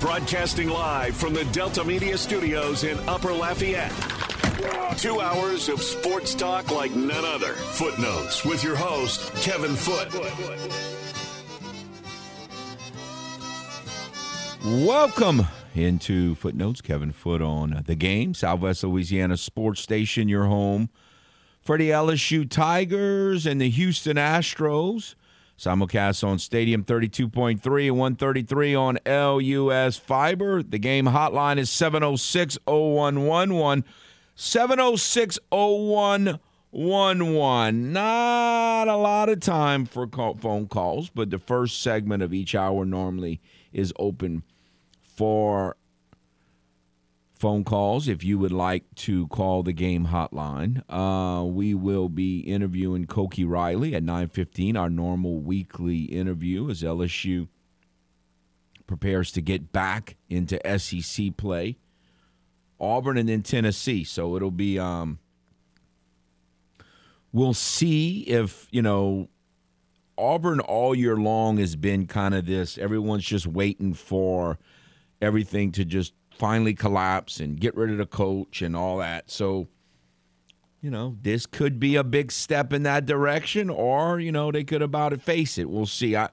Broadcasting live from the Delta Media Studios in Upper Lafayette. Two hours of sports talk like none other. Footnotes with your host, Kevin Foote. Welcome into Footnotes. Kevin Foote on the game. Southwest Louisiana Sports Station, your home for the LSU Tigers and the Houston Astros. Simulcast on Stadium 32.3 and 133 on LUS Fiber. The game hotline is 706 0111. 706 0111. Not a lot of time for call, phone calls, but the first segment of each hour normally is open for phone calls if you would like to call the game hotline. Uh, we will be interviewing Koki Riley at 9:15, our normal weekly interview as LSU prepares to get back into SEC play. Auburn and then Tennessee. So it'll be um we'll see if, you know, Auburn all year long has been kind of this everyone's just waiting for everything to just finally collapse and get rid of the coach and all that. So, you know, this could be a big step in that direction, or you know, they could about to face it. We'll see. I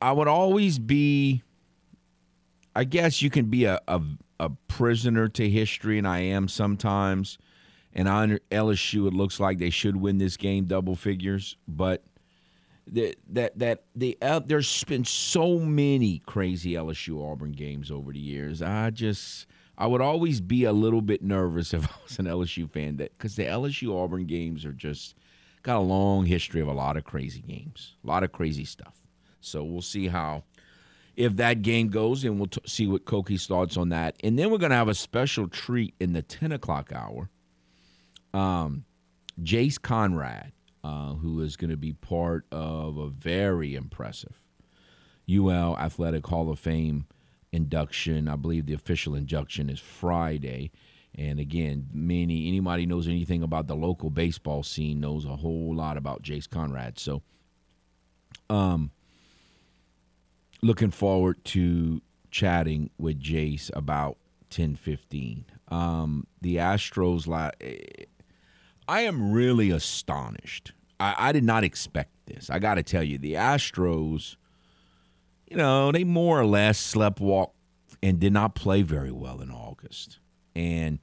I would always be. I guess you can be a, a, a prisoner to history, and I am sometimes. And on LSU, it looks like they should win this game double figures, but that that that the uh, there's been so many crazy LSU Auburn games over the years. I just I would always be a little bit nervous if I was an LSU fan that because the LSU Auburn games are just got a long history of a lot of crazy games, a lot of crazy stuff. So we'll see how if that game goes, and we'll t- see what Koki's thoughts on that. And then we're gonna have a special treat in the ten o'clock hour. Um, Jace Conrad uh, who is going to be part of a very impressive UL Athletic Hall of Fame induction. I believe the official induction is Friday. And again, many anybody knows anything about the local baseball scene knows a whole lot about Jace Conrad. So, um, looking forward to chatting with Jace about ten fifteen. Um, the Astros, I am really astonished. I, I did not expect this. I got to tell you, the Astros, you know, they more or less slept walk and did not play very well in August. And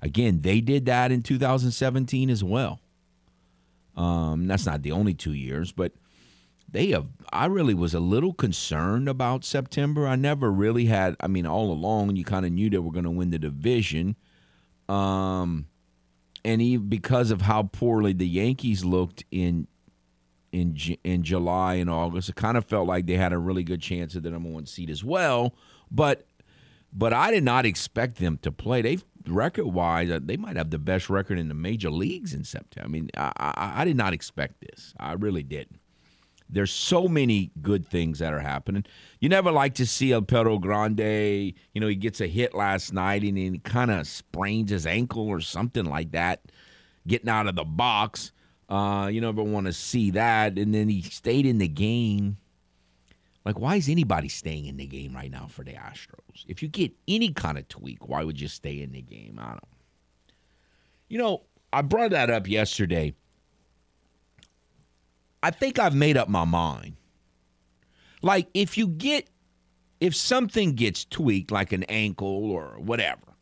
again, they did that in 2017 as well. Um, that's not the only two years, but they have. I really was a little concerned about September. I never really had. I mean, all along, you kind of knew they were going to win the division. Um, and even because of how poorly the Yankees looked in in in July and August, it kind of felt like they had a really good chance at the number one seed as well. But but I did not expect them to play. They record wise, uh, they might have the best record in the major leagues in September. I mean, I, I, I did not expect this. I really didn't. There's so many good things that are happening. You never like to see El Perro Grande. You know, he gets a hit last night and he kind of sprains his ankle or something like that, getting out of the box. Uh, you never want to see that. And then he stayed in the game. Like, why is anybody staying in the game right now for the Astros? If you get any kind of tweak, why would you stay in the game? I don't. You know, I brought that up yesterday I think I've made up my mind. Like if you get if something gets tweaked like an ankle or whatever,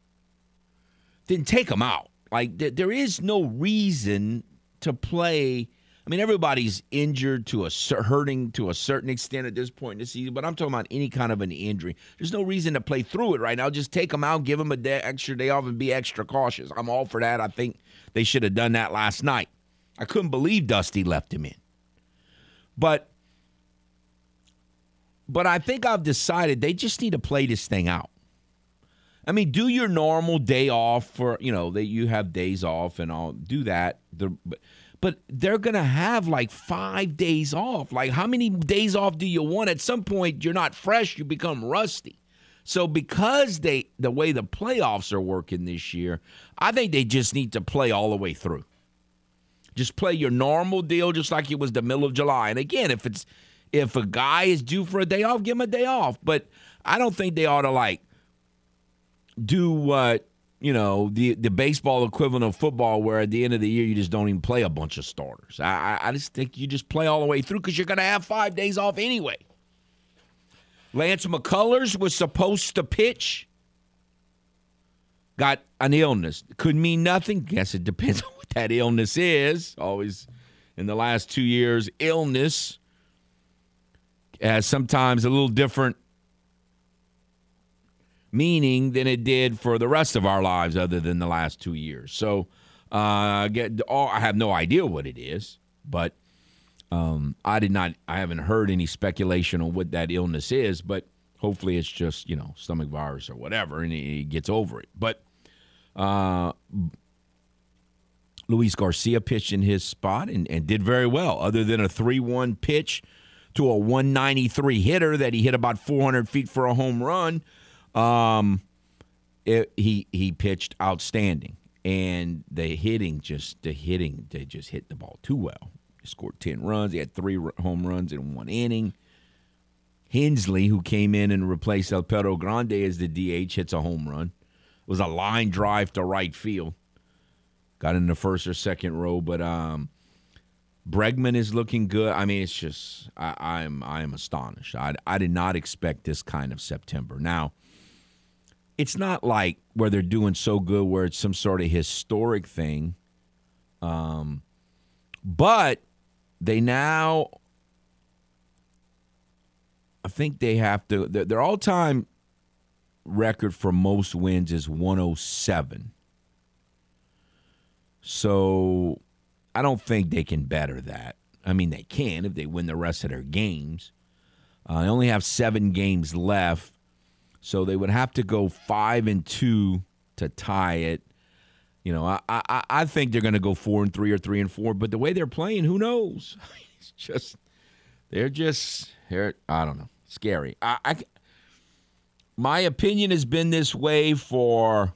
then take them out. Like th- there is no reason to play. I mean, everybody's injured to a hurting to a certain extent at this point in the season, but I'm talking about any kind of an injury. There's no reason to play through it right now. Just take them out, give them a day, extra day off, and be extra cautious. I'm all for that. I think they should have done that last night. I couldn't believe Dusty left him in. But but I think I've decided they just need to play this thing out. I mean, do your normal day off for you know that you have days off and all. Do that. But, but they're gonna have like five days off. Like, how many days off do you want? At some point, you're not fresh. You become rusty. So because they the way the playoffs are working this year, I think they just need to play all the way through. Just play your normal deal, just like it was the middle of July. And again, if it's If a guy is due for a day off, give him a day off. But I don't think they ought to like do what you know the the baseball equivalent of football, where at the end of the year you just don't even play a bunch of starters. I I just think you just play all the way through because you're going to have five days off anyway. Lance McCullers was supposed to pitch. Got an illness. Could mean nothing. Guess it depends on that illness is. Always in the last two years, illness has sometimes a little different meaning than it did for the rest of our lives, other than the last two years. So, uh, get, oh, I have no idea what it is, but um, I did not. I haven't heard any speculation on what that illness is, but hopefully it's just you know stomach virus or whatever, and he gets over it. But uh, Luis Garcia pitched in his spot and, and did very well, other than a three-one pitch to a 193 hitter that he hit about 400 feet for a home run. Um, it, he he pitched outstanding, and the hitting just the hitting they just hit the ball too well. He scored ten runs. He had three home runs in one inning. Hensley, who came in and replaced El Perro Grande as the DH, hits a home run. It was a line drive to right field. Got in the first or second row, but um, Bregman is looking good. I mean, it's just I, am I am astonished. I I did not expect this kind of September. Now it's not like where they're doing so good where it's some sort of historic thing. Um, but they now, I think they have to, their, their all time record for most wins is 107. So I don't think they can better that. I mean, they can if they win the rest of their games. Uh, they only have seven games left. So they would have to go five and two to tie it. You know, I I, I think they're going to go four and three or three and four. But the way they're playing, who knows? it's just they're just they're I don't know scary. I, I my opinion has been this way for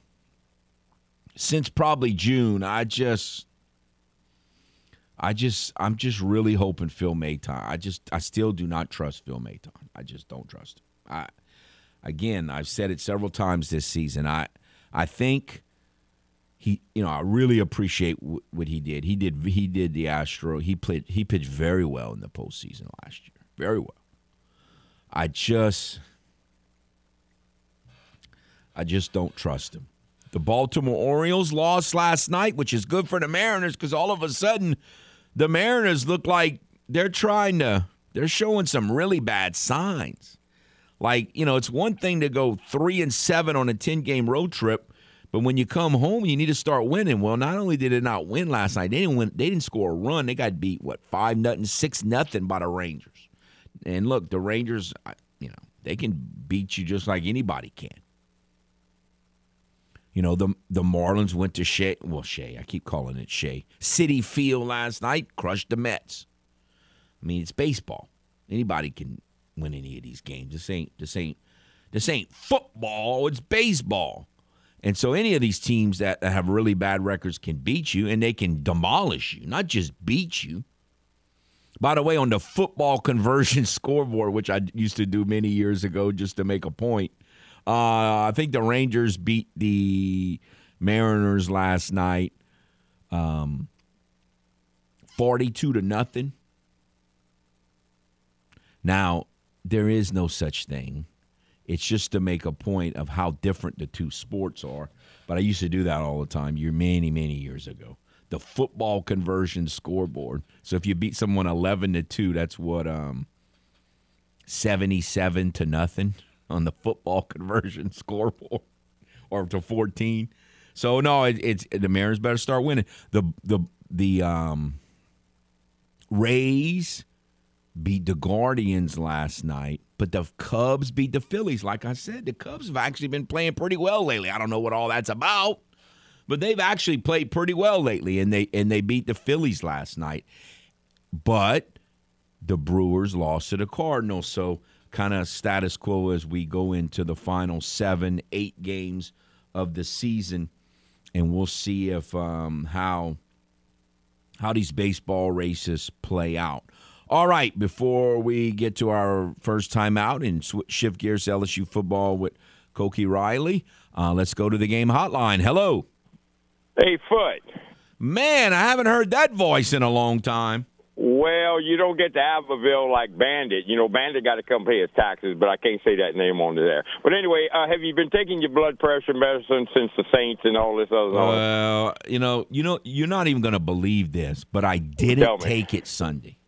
since probably June. I just I just I'm just really hoping Phil Maton. I just I still do not trust Phil Maton. I just don't trust him. I again, I've said it several times this season. I I think he, you know, I really appreciate w- what he did. He did he did the Astro. He played he pitched very well in the postseason last year. Very well. I just I just don't trust him. The Baltimore Orioles lost last night, which is good for the Mariners because all of a sudden the Mariners look like they're trying to they're showing some really bad signs. Like, you know, it's one thing to go three and seven on a 10 game road trip, but when you come home, you need to start winning. Well, not only did it not win last night, they didn't win, they didn't score a run. They got beat, what, five nothing, six nothing by the Rangers. And look, the Rangers, you know, they can beat you just like anybody can. You know, the the Marlins went to Shea. Well, Shea, I keep calling it Shea. Citi Field last night, crushed the Mets. I mean, it's baseball. Anybody can win any of these games. This ain't this ain't this ain't football. It's baseball. And so any of these teams that have really bad records can beat you and they can demolish you, not just beat you. By the way, on the football conversion scoreboard, which I used to do many years ago just to make a point, uh, I think the Rangers beat the Mariners last night, um, forty-two to nothing. Now, there is no such thing. It's just to make a point of how different the two sports are. But I used to do that all the time, year many, many years ago. The football conversion scoreboard. So if you beat someone eleven to two, that's what um seventy-seven to nothing on the football conversion scoreboard, or to fourteen. So no, it, it's the Mariners better start winning. The the the um Rays beat the Guardians last night, but the Cubs beat the Phillies. Like I said, the Cubs have actually been playing pretty well lately. I don't know what all that's about, but they've actually played pretty well lately, and they and they beat the Phillies last night. But the Brewers lost to the Cardinals, so kind of status quo as we go into the final seven, eight games of the season, and we'll see if um, how how these baseball races play out. All right, before we get to our first time out and shift gears to LSU football with Koki Riley, uh, let's go to the game hotline. Hello. Hey, Foot. Man, I haven't heard that voice in a long time. Well, you don't get to Abbeville like Bandit. You know, Bandit got to come pay his taxes, but I can't say that name on there. But anyway, uh, have you been taking your blood pressure medicine since the Saints and all this other? Well, you know, you know, you're not even going to believe this, but I didn't take it Sunday.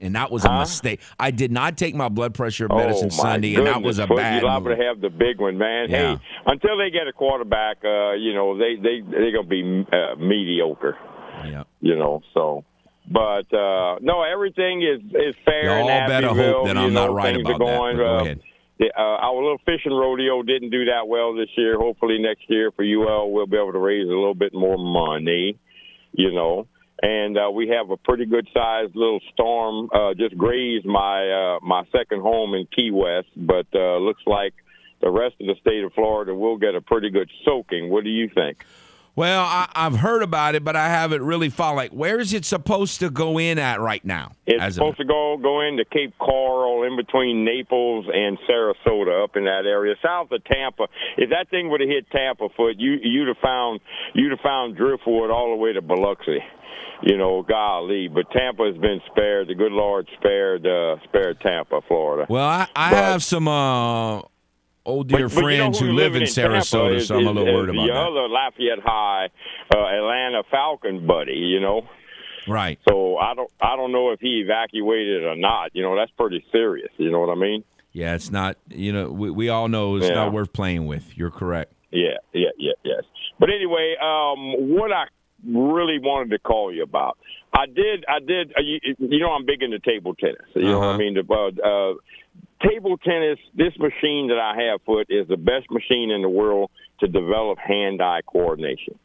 And that was a huh? mistake. I did not take my blood pressure medicine oh, Sunday, goodness. and that was a bad. You're liable to have the big one, man. Yeah. Hey, until they get a quarterback, uh, you know, they they they're gonna be uh, mediocre. Yeah. You know, so. But uh no, everything is is fair. Y'all in better hope that you I'm know, not right about are that, going, go uh, ahead. uh, our little fishing rodeo didn't do that well this year. Hopefully next year for UL we'll be able to raise a little bit more money, you know. And uh, we have a pretty good sized little storm uh, just grazed my uh, my second home in Key West, but uh, looks like the rest of the state of Florida will get a pretty good soaking. What do you think? Well, I, I've heard about it, but I haven't really followed. Like, where is it supposed to go in at right now? It's supposed to go go into Cape Coral, in between Naples and Sarasota, up in that area, south of Tampa. If that thing would have hit Tampa foot, you you'd have found you'd have found driftwood all the way to Biloxi. You know, golly, but Tampa has been spared. The good Lord spared uh, spared Tampa, Florida. well, I, I But- have some uh, old dear But- but you know friends who live in Tampa Sarasota, is- so I'm a little is worried about the that. The other Lafayette High, uh, Atlanta Falcon buddy. You know. Right. So I don't I don't know if he evacuated or not. You know, that's pretty serious. You know what I mean? Yeah, it's not. You know, we, we all know it's Yeah. not worth playing with. You're correct. Yeah, yeah, yeah, yes. But anyway, um, what I really wanted to call you about, I did, I did. Uh, you, you know, I'm big into table tennis. You know what Uh-huh. I mean? The, uh, uh, table tennis. This machine that I have, foot, is the best machine in the world to develop hand-eye coordination.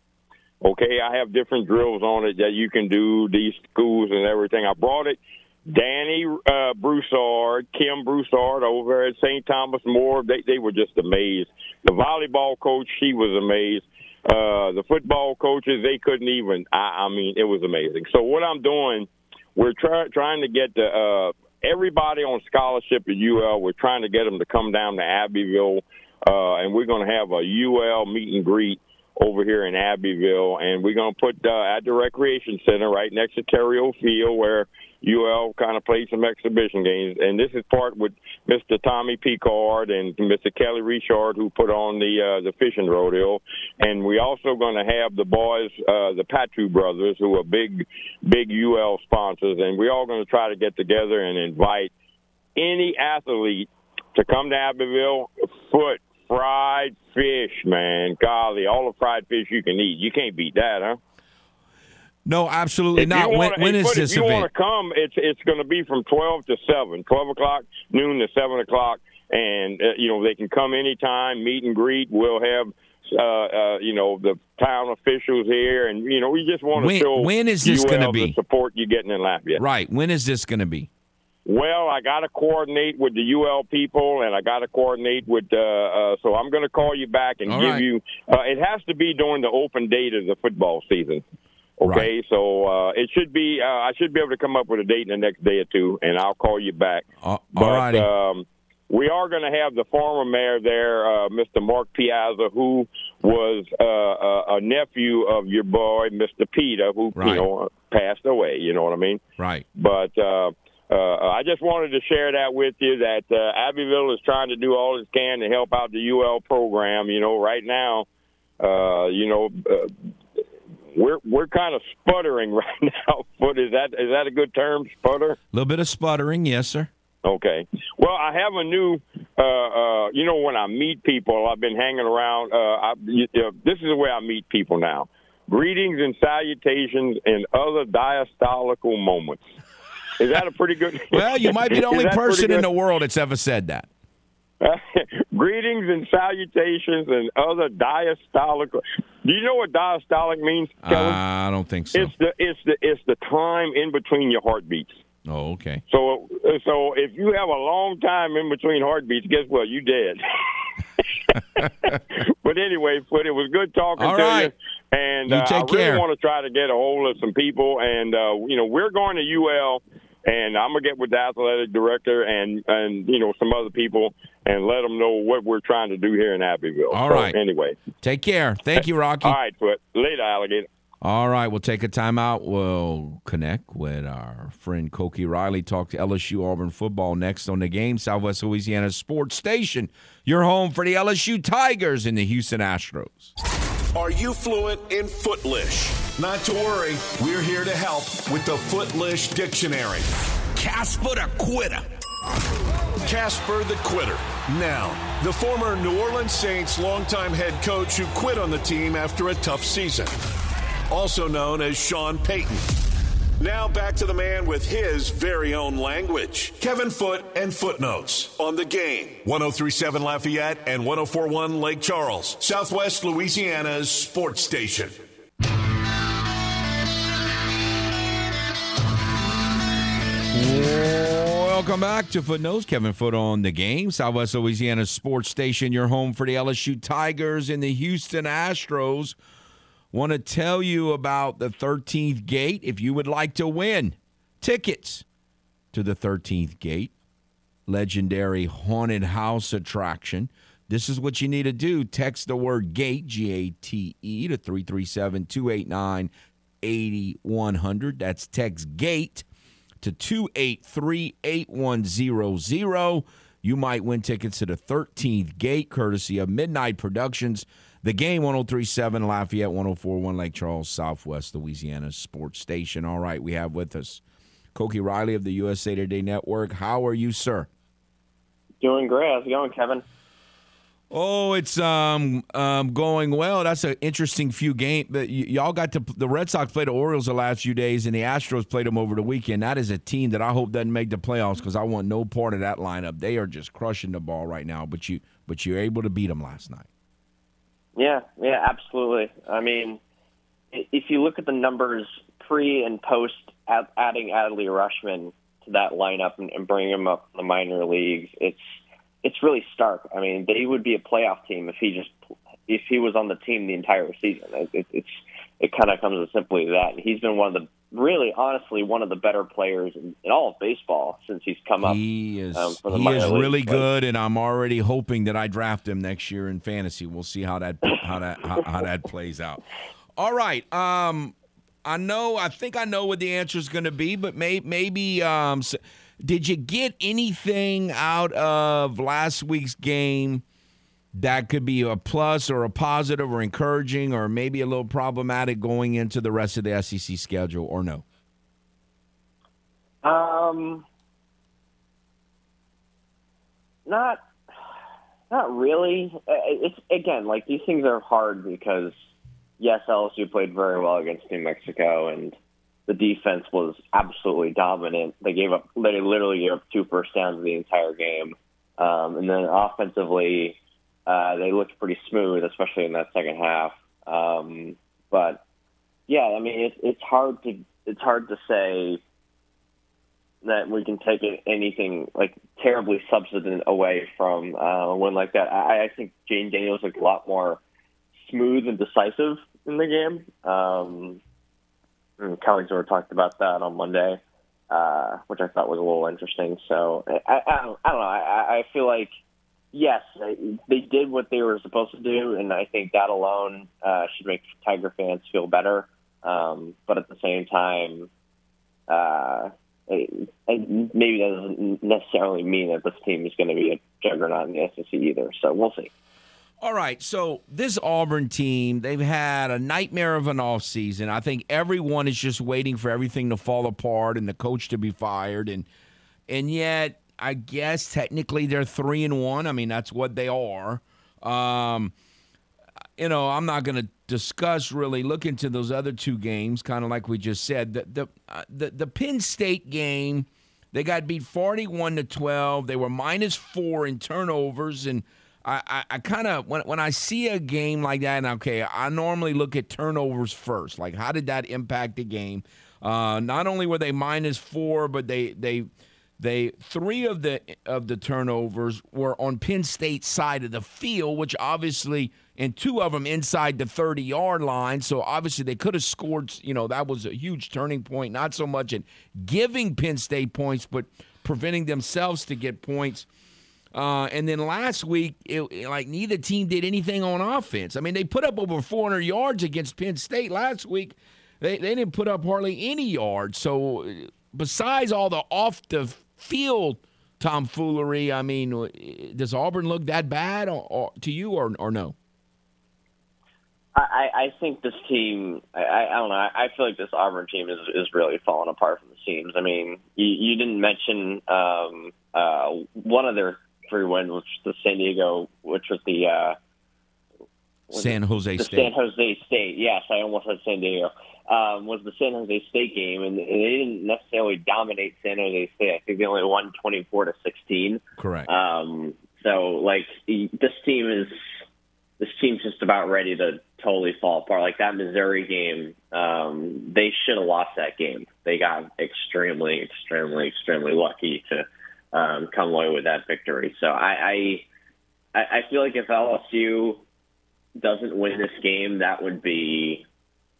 Okay, I have different drills on it that you can do, these schools and everything. I brought it. Danny uh, Broussard, Kim Broussard over at St. Thomas More, they, they were just amazed. The volleyball coach, she was amazed. Uh, the football coaches, they couldn't even, I, I mean, it was amazing. So what I'm doing, we're try, trying to get the, uh, everybody on scholarship at UL, we're trying to get them to come down to Abbeville, uh, and we're going to have a UL meet and greet over here in Abbeville, and we're going to put uh, at the recreation center right next to Terrio Field where UL kind of plays some exhibition games. And this is part with Mr. Tommy Picard and Mr. Kelly Richard who put on the uh, the fishing rodeo, and we also going to have the boys, uh, the Patu brothers, who are big big UL sponsors, and we're all going to try to get together and invite any athlete to come to Abbeville. Foot fried fish, man. Golly, all the fried fish you can eat. You can't beat that, huh? No, absolutely If not. When, wanna- when hey, is this If you event? want to come, it's it's going to be from twelve to seven, twelve o'clock noon to seven o'clock, and uh, you know they can come anytime, meet and greet. We'll have. Uh, uh, you know the town officials here, and you know we just want to show when is this gonna be the support you're getting in Lafayette. Right. When is this going to be? Well, I got to coordinate with the UL people, and I got to coordinate with. Uh, uh, so I'm going to call you back and All give right. you. Uh, it has to be during the open date of the football season. Okay, so uh, it should be. Uh, I should be able to come up with a date in the next day or two, and I'll call you back. Uh, But um, we are going to have the former mayor there, uh, Mr. Mark Piazza, who was uh, a, a nephew of your boy, Mr. Peter, who Right. you know passed away. You know what I mean? right. But uh, uh, I just wanted to share that with you that uh, Abbeville is trying to do all it can to help out the UL program. You know, right now, uh, you know, uh, we're we're kind of sputtering right now. But is that is that a good term, sputter? A little bit of sputtering, yes, sir. Okay. Well, I have a new. Uh, uh, you know, when I meet people, I've been hanging around. Uh, I, you, uh, this is the way I meet people now. Greetings and salutations and other diastolical moments. Is that a pretty good? Well, you might be the only person in the world that's ever said that. Greetings and salutations and other diastolic. Do you know what diastolic means, Kevin? I don't think so. it's the it's the it's the time in between your heartbeats. Oh, okay. So so if you have a long time in between heartbeats, guess what? You dead. but anyway, Foot, it was good talking All to right. you. And You uh, I really care. want to try to get a hold of some people. And uh, you know, we're going to UL and I'm gonna get with the athletic director and and you know some other people and let them know what we're trying to do here in Abbeville. All so, right. Anyway, Take care. Thank you, Rocky. all right, foot later, alligator. All right, we'll take a timeout. We'll connect with our friend Koki Riley, talk to LSU Auburn football next on the game. Southwest Louisiana Sports Station, your home for the LSU Tigers and the Houston Astros. Are you fluent in Footlish? Not to worry, we're here to help with the Footlish Dictionary. Casper the quitter. Casper the Quitter. Now, the former New Orleans Saints longtime head coach who quit on the team after a tough season. Also known as Sean Payton. Now back to the man with his very own language. Kevin Foote and Footnotes on the game. 1037 Lafayette and 1041 Lake Charles, Southwest Louisiana's sports station. Welcome back to Footnotes. Kevin Foote on the game. Southwest Louisiana Sports Station, your home for the LSU Tigers and the Houston Astros. Want to tell you about the 13th gate if you would like to win tickets to the 13th gate, legendary haunted house attraction. This is what you need to do. Text the word GATE, G A T E, to 337 289 8100. That's text GATE to 283 8100. You might win tickets to the 13th gate, courtesy of Midnight Productions. The game 1037 Lafayette, 1041 Lake Charles, Southwest Louisiana Sports Station. All right, we have with us Koki Riley of the USA Today Network. How are you, sir? Doing great. How's it going, Kevin? Oh, it's um um going well. That's an interesting few games. But y- y'all got to the Red Sox played the Orioles the last few days, and the Astros played them over the weekend. That is a team that I hope doesn't make the playoffs because I want no part of that lineup. They are just crushing the ball right now. But you but you're able to beat them last night. Yeah, yeah, absolutely. I mean, if you look at the numbers pre and post adding Adley Rutschman to that lineup and, bringing him up in the minor leagues, it's it's really stark. I mean, they would be a playoff team if he just if he was on the team the entire season. It, it, it's it kind of comes as simply that. He's been one of the really, honestly, one of the better players in, in all of baseball since he's come up. He is um, he is really good, and I'm already hoping that I draft him next year in fantasy. We'll see how that how that how, how that plays out. All right. Um, I know. I think I know what the answer is going to be, but may, maybe. Um, did you get anything out of last week's game that could be a plus or a positive or encouraging or maybe a little problematic going into the rest of the SEC schedule, or no? Um, not, not really. Uh, It's again like these things are hard because yes, LSU played very well against New Mexico, and the defense was absolutely dominant. They gave up, they literally gave up two first downs the entire game, um, and then offensively, uh, they looked pretty smooth, especially in that second half. Um, but yeah, I mean, it's it's hard to it's hard to say that we can take anything like terribly substantive away from uh, a win like that. I, I think Jayden Daniels looked a lot more smooth and decisive in the game. Um, and sort of talked about that on Monday, uh, which I thought was a little interesting. So I, I, don't, I don't know. I, I feel like yes, they- did what they were supposed to do, and I think that alone uh, should make Tiger fans feel better. Um, but at the same time, uh, it, it maybe that doesn't necessarily mean that this team is going to be a juggernaut in the SEC either. So we'll see. All right, so this Auburn team, they've had a nightmare of an offseason. I think everyone is just waiting for everything to fall apart and the coach to be fired and and yet I guess technically they're 3 and 1. I mean, that's what they are. Um you know, I'm not going to discuss really look into those other two games kind of like we just said. The the uh, the, the Penn State game, they got beat 41 to 12. They were minus 4 in turnovers and I, I, I kind of when when I see a game like that, and okay, I normally look at turnovers first. Like, how did that impact the game? Uh, not only were they minus four, but they they They three of the of the turnovers were on Penn State's side of the field, which obviously, and two of them inside the 30 yard line. So obviously they could have scored. You know that was a huge turning point. Not so much in giving Penn State points, but preventing themselves to get points. Uh, and then last week, it, like neither team did anything on offense. I mean, they put up over 400 yards against Penn State last week. They, they didn't put up hardly any yards. So besides all the off the field tomfoolery, I mean, does Auburn look that bad or, or, to you or, or no? I, I think this team. I, I don't know. I feel like this Auburn team is is really falling apart from the seams. I mean, you, you didn't mention um, uh, one of their three wins, which was the San Diego, which was the uh, San Jose the State. San Jose State. Yes, I almost said San Diego. Um, was the San Jose State game, and they didn't necessarily dominate San Jose State. I think they only won twenty four to sixteen. Correct. Um, so, like, this team is this team's just about ready to totally fall apart. Like that Missouri game, um, they should have lost that game. They got extremely, extremely, extremely lucky to um, come away with that victory. So I, I, I feel like if LSU doesn't win this game, that would be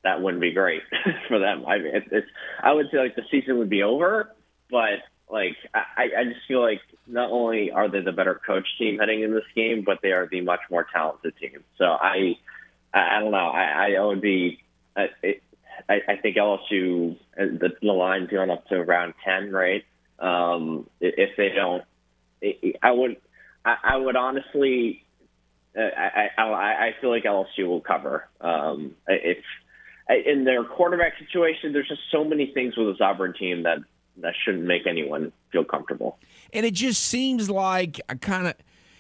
that wouldn't be great for them. I mean, it's, I would say like the season would be over, but like I, I just feel like not only are they the better coach team heading in this game, but they are the much more talented team. So I, I, I don't know. I, I would be. I, I, I think LSU the, the line's going up to around ten, right? Um, if they don't, I would. I, I would honestly. I, I I feel like LSU will cover. Um, it's in their quarterback situation. There's just so many things with this Auburn team that that shouldn't make anyone feel comfortable. And it just seems like I kind of.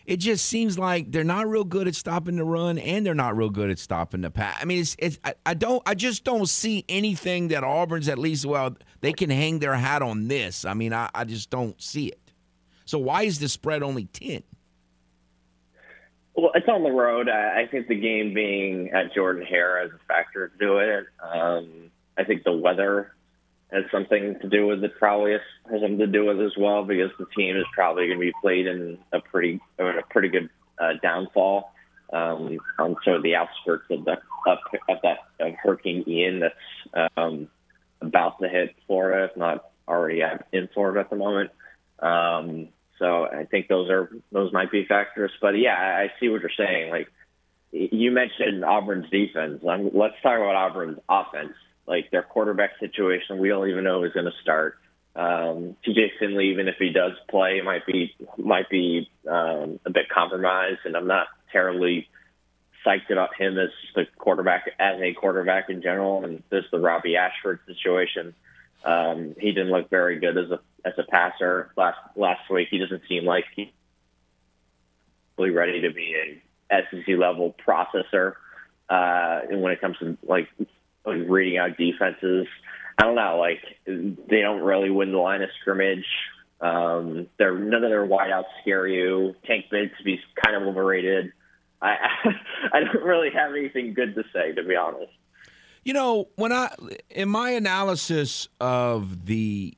It just seems like they're not real good at stopping the run, and they're not real good at stopping the pass. I mean, it's, it's I, I don't, I just don't see anything that Auburn's at least. Well, they can hang their hat on this. I mean, I, I just don't see it. So why is the spread only ten? Well, it's on the road. I, think the game being at Jordan Hare has a factor to do it. Um, I think the weather has something to do with it. Probably has something to do with it as well because the team is probably going to be played in a pretty in a pretty good uh, downfall um, on sort of the outskirts of the up of that of Hurricane Ian that's um, about to hit Florida, if not already in Florida at the moment. Um, so I think those are those might be factors. But yeah, I see what you're saying. Like you mentioned Auburn's defense. I'm, let's talk about Auburn's offense like their quarterback situation. We don't even know who's going to start. Um, TJ Finley, even if he does play, might be might be um, a bit compromised, and I'm not terribly psyched about him as the quarterback as a quarterback in general. And this the Robbie Ashford situation. Um, he didn't look very good as a as a passer last last week. He doesn't seem like he's really ready to be a SEC level processor. Uh, when it comes to like like reading out defenses. I don't know, like they don't really win the line of scrimmage. Um, they're none of their wideouts scare you. Tank Bigsby's kind of overrated. I I don't really have anything good to say, to be honest. You know, when I in my analysis of the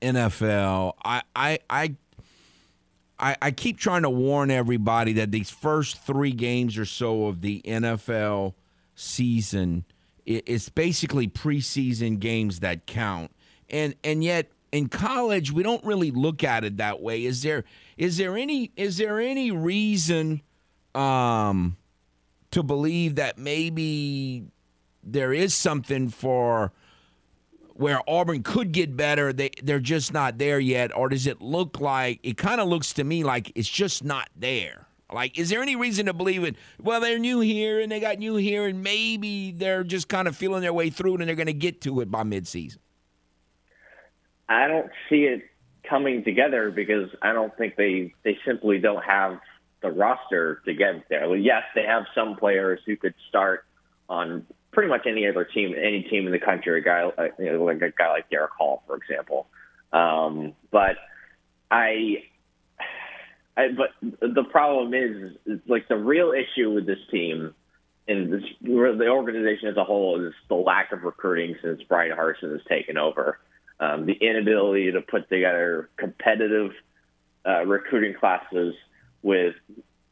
NFL, I I I I, keep trying to warn everybody that these first three games or so of the NFL season it's basically preseason games that count. And and yet in college we don't really look at it that way. Is there is there any is there any reason um to believe that maybe there is something for where Auburn could get better, they they're just not there yet, or does it look like it kind of looks to me like it's just not there? Like, is there any reason to believe it? Well, they're new here and they got new here, and maybe they're just kind of feeling their way through and they're going to get to it by midseason. I don't see it coming together because I don't think they they simply don't have the roster to get there. Well, yes, they have some players who could start on pretty much any other team, any team in the country. A guy you know, like a guy like Derick Hall, for example. Um, but I I, but the problem is, is, like the real issue with this team and this, the organization as a whole is the lack of recruiting since Bryan Harsin has taken over. um, the inability to put together competitive uh, recruiting classes with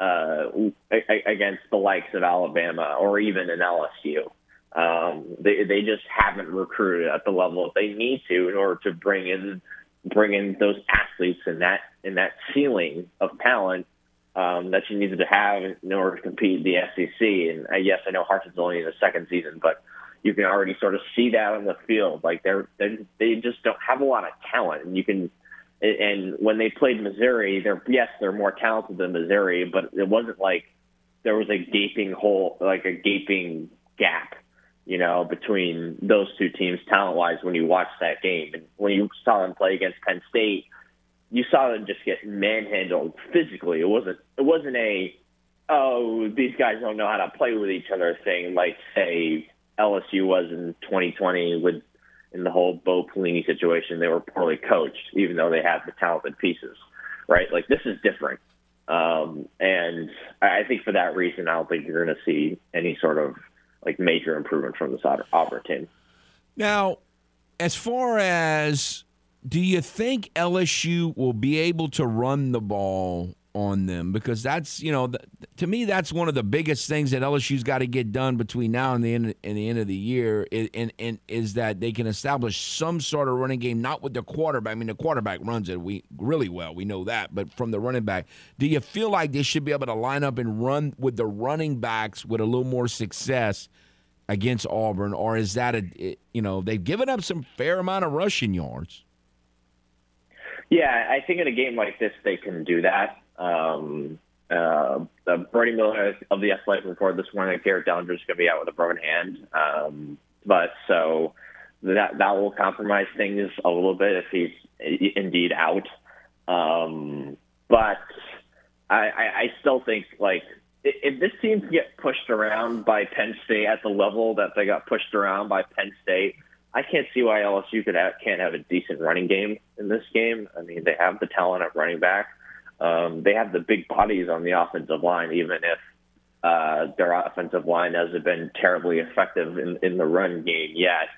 uh, against the likes of Alabama or even an LSU. Um, they they just haven't recruited at the level that they need to in order to bring in bring in those athletes and that in that ceiling of talent um, that you needed to have in order to compete the SEC. And uh, yes, I know Harsin's only in the second season, but you can already sort of see that on the field. Like they're, they're they just don't have a lot of talent, and you can. And when they played Missouri, they're yes, they're more talented than Missouri, but it wasn't like there was a gaping hole, like a gaping gap, you know, between those two teams talent wise when you watch that game. And when you saw them play against Penn State, you saw them just get manhandled physically. It wasn't it wasn't a oh these guys don't know how to play with each other thing like say LSU was in 2020 with in the whole Bo Pelini situation. They were poorly coached, even though they had the talented pieces, right? Like this is different. Um, and I think for that reason, I don't think you're going to see any sort of like major improvement from this Auburn team. Now, as far as do you think LSU will be able to run the ball on them because that's you know the, to me that's one of the biggest things that LSU's got to get done between now and the end and the end of the year and, and is that they can establish some sort of running game not with the quarterback I mean the quarterback runs it we really well we know that but from the running back do you feel like they should be able to line up and run with the running backs with a little more success against Auburn or is that a you know they've given up some fair amount of rushing yards yeah, I think in a game like this they can do that. Um, uh, Brody Miller of the Athletic report this morning that Garrett Dellinger is going to be out with a broken hand. Um, but so that that will compromise things a little bit if he's indeed out. Um, but I, I, I still think like if this team can get pushed around by Penn State at the level that they got pushed around by Penn State, I can't see why LSU could have, can't have a decent running game in this game. I mean, they have the talent at running back. Um, they have the big bodies on the offensive line, even if uh, their offensive line hasn't been terribly effective in, in the run game yet.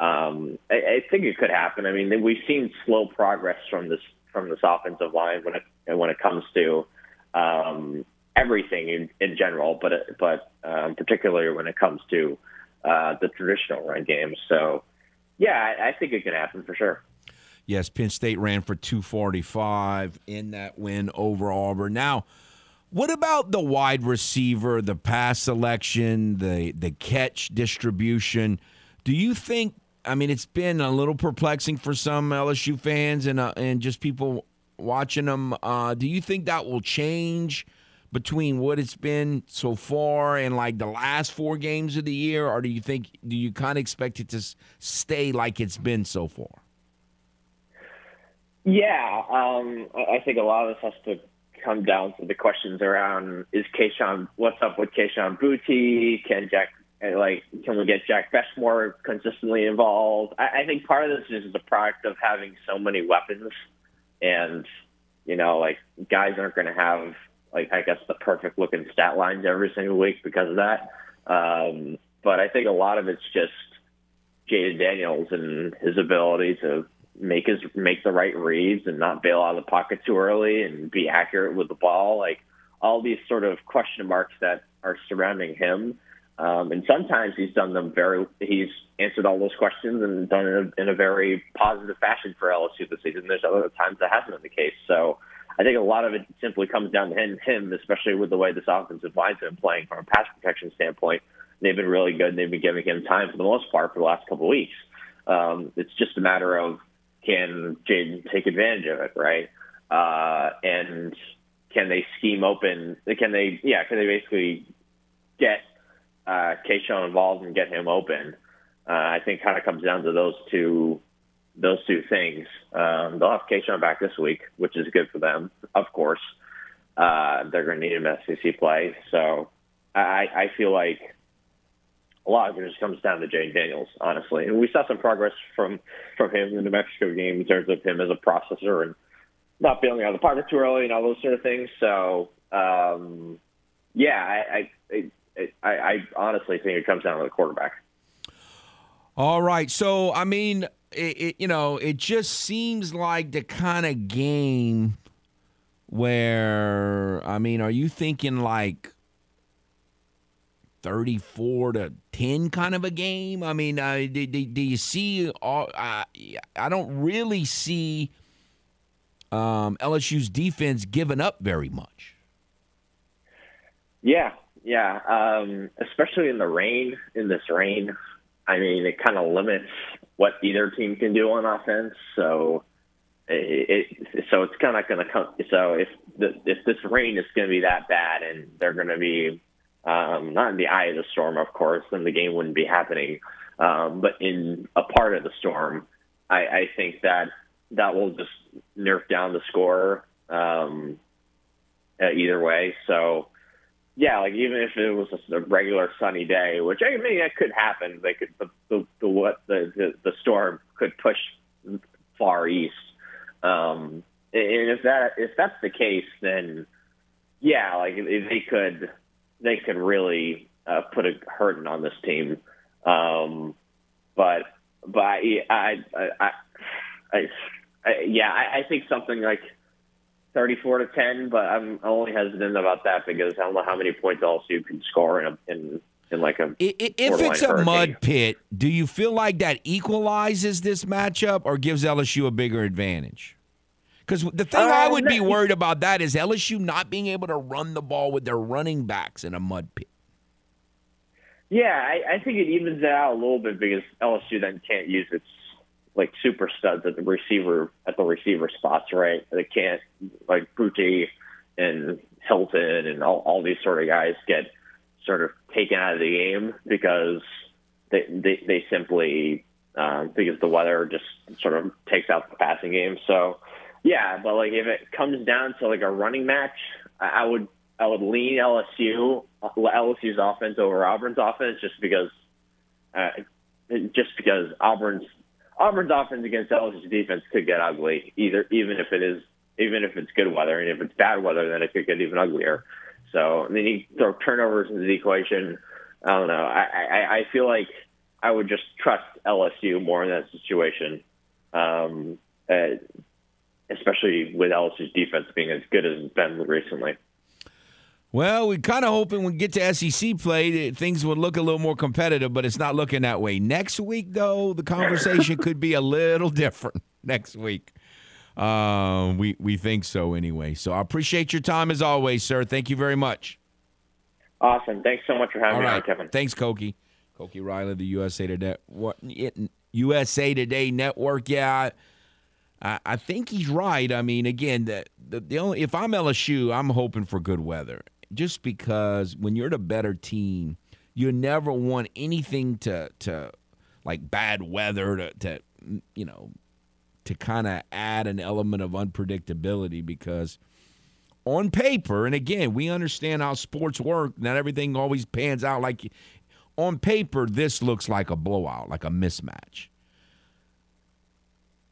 Um, I, I think it could happen. I mean, we've seen slow progress from this from this offensive line when it when it comes to um, everything in, in general, but but um, particularly when it comes to uh, the traditional run game. So yeah, I, I think it can happen for sure. Yes, Penn State ran for 245 in that win over Auburn. Now, what about the wide receiver, the pass selection, the the catch distribution? Do you think? I mean, it's been a little perplexing for some LSU fans and uh, and just people watching them. Uh, do you think that will change between what it's been so far and like the last four games of the year, or do you think do you kind of expect it to stay like it's been so far? Yeah, um, I think a lot of this has to come down to the questions around: Is Kayshon? What's up with Kayshon Boutte? Can Jack like can we get Jack Bech more consistently involved? I, I think part of this is the product of having so many weapons, and you know, like guys aren't going to have like I guess the perfect looking stat lines every single week because of that. Um, but I think a lot of it's just Jayden Daniels and his ability to make his make the right reads and not bail out of the pocket too early and be accurate with the ball. Like all these sort of question marks that are surrounding him. Um, and sometimes he's done them very. He's answered all those questions and done it in a, in a very positive fashion for LSU this season. There's other times that hasn't been the case. So I think a lot of it simply comes down to him, him especially with the way this offensive line's been playing from a pass protection standpoint. They've been really good. They've been giving him time for the most part for the last couple of weeks. Um, it's just a matter of can Jayden take advantage of it, right? Uh, and can they scheme open? Can they, yeah, can they basically get uh, Kayshon involved and get him open? Uh, I think kind of comes down to those two those two things. Um, they'll have Kayshon back this week, which is good for them, of course. Uh, they're going to need him SEC play. So I, I feel like a lot of it just comes down to Jayden Daniels, honestly. And we saw some progress from from him in the New Mexico game in terms of him as a processor and not bailing out of the pocket too early and all those sort of things. So um, yeah, I I, I I honestly think it comes down to the quarterback. All right. So, I mean, it, it you know, it just seems like the kind of game where I mean, are you thinking like 34 to 10 kind of a game? I mean, uh, do, do, do, you see all uh, I don't really see um, LSU's defense giving up very much. Yeah, yeah, um, especially in the rain. In this rain, I mean, it kind of limits what either team can do on offense. So, it, it so it's kind of going to come. So if the, if this rain is going to be that bad and they're going to be um, not in the eye of the storm, of course, then the game wouldn't be happening. Um, but in a part of the storm, I, I think that that will just nerf down the score um, either way. So yeah, like even if it was just a regular sunny day, which I mean that could happen, they could the the, the what the, the the storm could push far east. Um, and if that if that's the case, then yeah, like they could they could really uh, put a hurting on this team. Um, but but I I I, I, I yeah I, I think something like 34 to 10, but I'm only hesitant about that because I don't know how many points LSU can score in a, in in like a if it's a hurricane. mud pit, do you feel like that equalizes this matchup or gives LSU a bigger advantage? Because the thing uh, I would be worried about that is LSU not being able to run the ball with their running backs in a mud pit. Yeah, I, I think it evens it out a little bit because LSU then can't use its like super studs at the receiver at the receiver spots, right? They can't like Boutte and Hilton and all, all these sort of guys get sort of taken out of the game because they they, they simply um, because the weather just sort of takes out the passing game. So yeah, but like if it comes down to like a running match, I, would I would lean LSU LSU's offense over Auburn's offense just because uh, just because Auburn's Auburn's offense against LSU's defense could get ugly, either even if it is even if it's good weather, and if it's bad weather, then it could get even uglier. So then you throw turnovers into the equation. I don't know. I, I, I feel like I would just trust LSU more in that situation, um, uh, especially with LSU's defense being as good as it's been recently. Well, we kind of hoping when we get to SEC play, things would look a little more competitive, but it's not looking that way. Next week, though, the conversation could be a little different. Next week, uh, we we think so anyway. So I appreciate your time as always, sir. Thank you very much. Awesome. Thanks so much for having All me right. on, Kevin. Thanks, Koki. Koki Riley, the USA Today, what USA Today Network. Yeah. I, I think he's right. I mean, again, the, the, the only if I'm LSU, I'm hoping for good weather. Just because when you're the better team, you never want anything to to like bad weather to, to you know to kind of add an element of unpredictability because on paper and again we understand how sports work. Not everything always pans out like on paper this looks like a blowout like a mismatch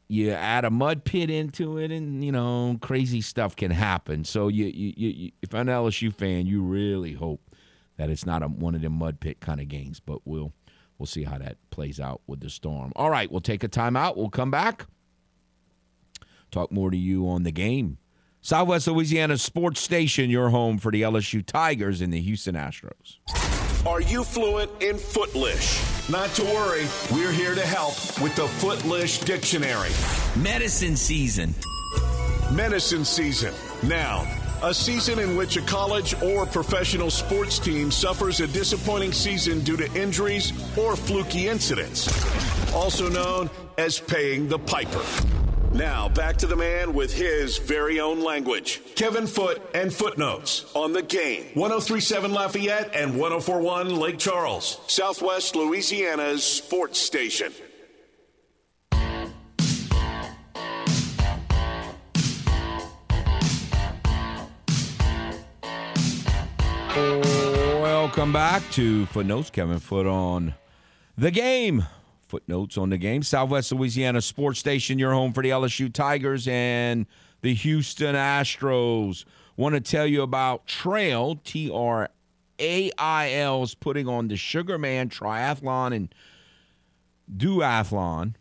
you add a mud pit into it, and you know crazy stuff can happen. So you, you, you if I'm an LSU fan, you really hope that it's not a, one of them mud pit kind of games. But we'll we'll see how that plays out with the storm. All right, we'll take a timeout. We'll come back. Talk more to you on the game. Southwest Louisiana Sports Station, your home for the LSU Tigers and the Houston Astros. Are you fluent in Footlish? Not to worry, we're here to help with the Footlish Dictionary. Medicine season. Medicine season. Now, a season in which a college or professional sports team suffers a disappointing season due to injuries or fluky incidents. Also known as paying the piper. Now, back to the man with his very own language. Kevin Foote and Footnotes on the game. 1037 Lafayette and 1041 Lake Charles, Southwest Louisiana's sports station. Welcome back to Footnotes. Kevin Foote on the game footnotes on the game. Southwest Louisiana Sports Station, your home for the LSU Tigers and the Houston Astros. Want to tell you about Trail, T R A I L's putting on the Sugarman Triathlon and Duathlon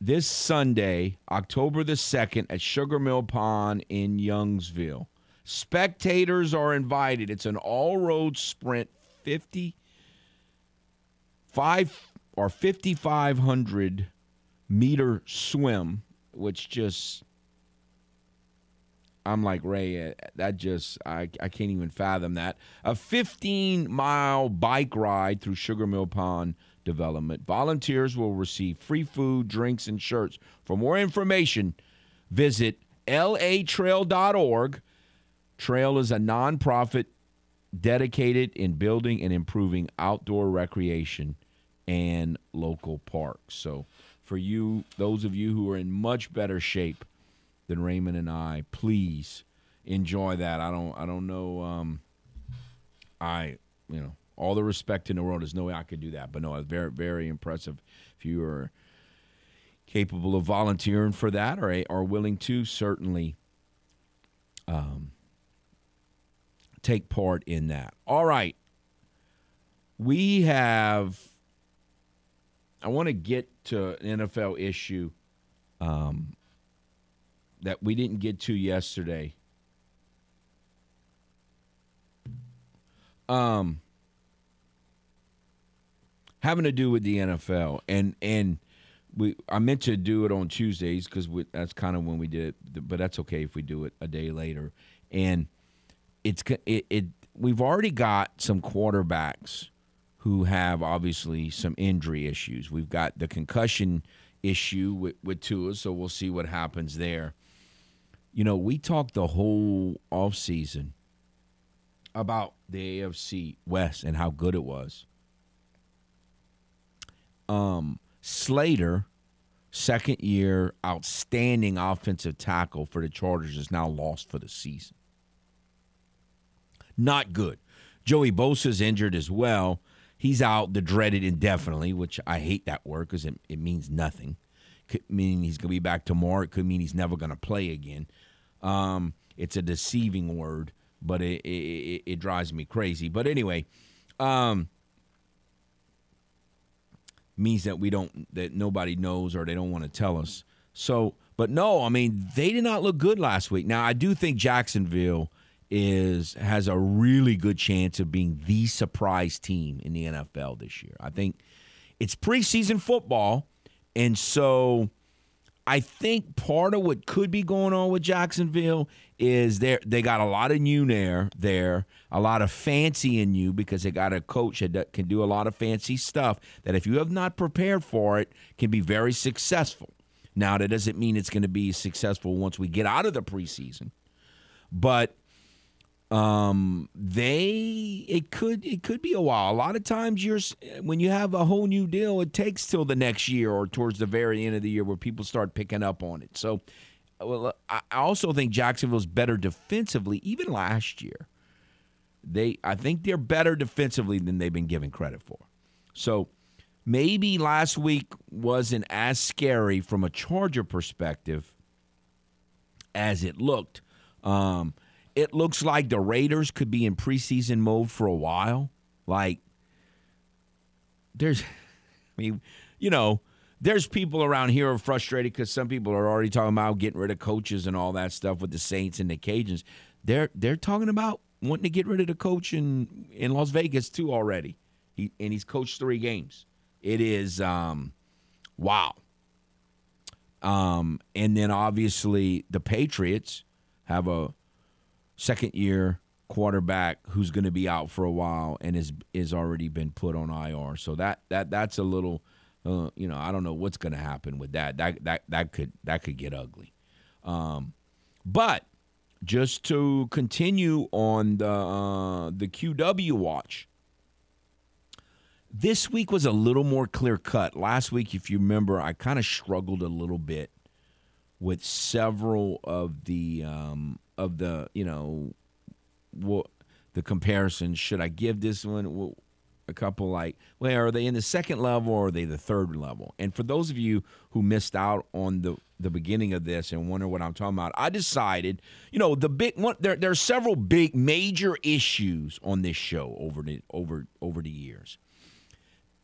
this Sunday, October the 2nd, at Sugar Mill Pond in Youngsville. Spectators are invited. It's an all road sprint, 50, 5 or 5,500 meter swim, which just, I'm like, Ray, uh, that just, I, I can't even fathom that. A 15 mile bike ride through Sugar Mill Pond development. Volunteers will receive free food, drinks, and shirts. For more information, visit latrail.org. Trail is a nonprofit dedicated in building and improving outdoor recreation and local parks. So, for you, those of you who are in much better shape than Raymond and I, please enjoy that. I don't, I don't know. Um, I, you know, all the respect in the world. There's no way I could do that. But no, it's very, very impressive. If you are capable of volunteering for that or are willing to, certainly um, take part in that. All right. We have, I want to get to an NFL issue um, that we didn't get to yesterday. Um, having to do with the NFL, and and we I meant to do it on Tuesdays because that's kind of when we did it, but that's okay if we do it a day later. And it's it, it we've already got some quarterbacks who have obviously some injury issues. We've got the concussion issue with, with Tua, so we'll see what happens there. You know, we talked the whole offseason about the AFC West and how good it was. Um, Slater, second year outstanding offensive tackle for the Chargers, is now lost for the season. Not good. Joey Bosa's injured as well. He's out the dreaded indefinitely, which I hate that word because it, it means nothing. Could mean he's going to be back tomorrow. It could mean he's never going to play again. Um, it's a deceiving word, but it, it, it, drives me crazy. But anyway, um, means that we don't that nobody knows or they don't want to tell us. So, but no, I mean they did not look good last week. Now I do think Jacksonville is has a really good chance of being the surprise team in the NFL this year. I think it's preseason football, and so I think part of what could be going on with Jacksonville is they they got a lot of new there there, a lot of fancy in you because they got a coach that can do a lot of fancy stuff that if you have not prepared for it can be very successful. Now that doesn't mean it's going to be successful once we get out of the preseason, but um they it could it could be a while. A lot of times you're when you have a whole new deal it takes till the next year or towards the very end of the year where people start picking up on it. So well i also think jacksonville's better defensively even last year. They i think they're better defensively than they've been given credit for. So maybe last week wasn't as scary from a charger perspective as it looked. Um it looks like the Raiders could be in preseason mode for a while. Like, there's, I mean, you know, there's people around here are frustrated because some people are already talking about getting rid of coaches and all that stuff with the Saints and the Cajuns. They're they're talking about wanting to get rid of the coach in in Las Vegas too already. He and he's coached three games. It is um, wow. Um, and then obviously the Patriots have a second year quarterback who's going to be out for a while and is is already been put on IR. So that that that's a little uh, you know, I don't know what's going to happen with that. That that that could that could get ugly. Um, but just to continue on the uh, the QW watch. This week was a little more clear cut. Last week, if you remember, I kind of struggled a little bit with several of the um, of the you know what the comparisons. Should I give this one a couple like, well, are they in the second level or are they the third level? And for those of you who missed out on the the beginning of this and wonder what I'm talking about, I decided, you know, the big one. There there are several big major issues on this show over the over over the years.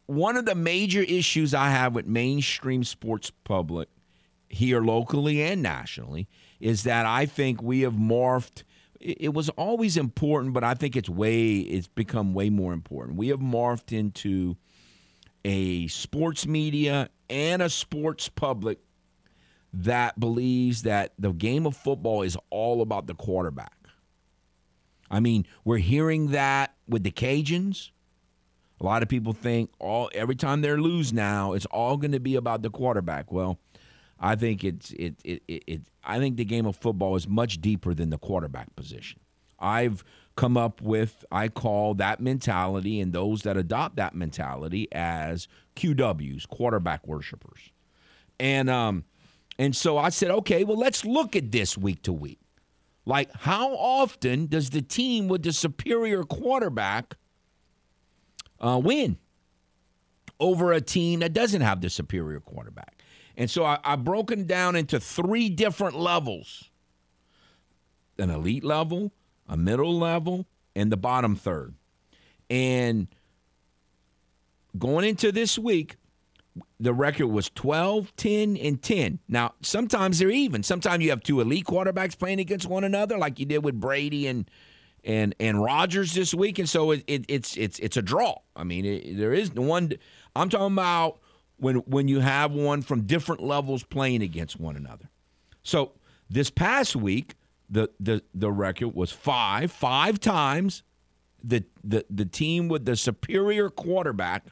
one of the major issues I have with mainstream sports public here locally and nationally is that I think we have morphed. It was always important, but I think it's way it's become way more important. We have morphed into a sports media and a sports public that believes that the game of football is all about the quarterback. I mean, we're hearing that with the Cajuns. A lot of people think all every time they lose now, it's all going to be about the quarterback. Well, I think it's it, it it I think the game of football is much deeper than the quarterback position. I've come up with I call that mentality and those that adopt that mentality as QWs, quarterback worshipers. And um and so I said, okay, well let's look at this week to week. Like how often does the team with the superior quarterback uh, win over a team that doesn't have the superior quarterback? And so I, I've broken down into three different levels an elite level, a middle level, and the bottom third. And going into this week, the record was 12, 10, and 10. Now, sometimes they're even. Sometimes you have two elite quarterbacks playing against one another, like you did with Brady and and and Rodgers this week, and so it, it, it's it's it's a draw. I mean, it, there is one. I'm talking about when when you have one from different levels playing against one another. So this past week, the the the record was five five times the the the team with the superior quarterback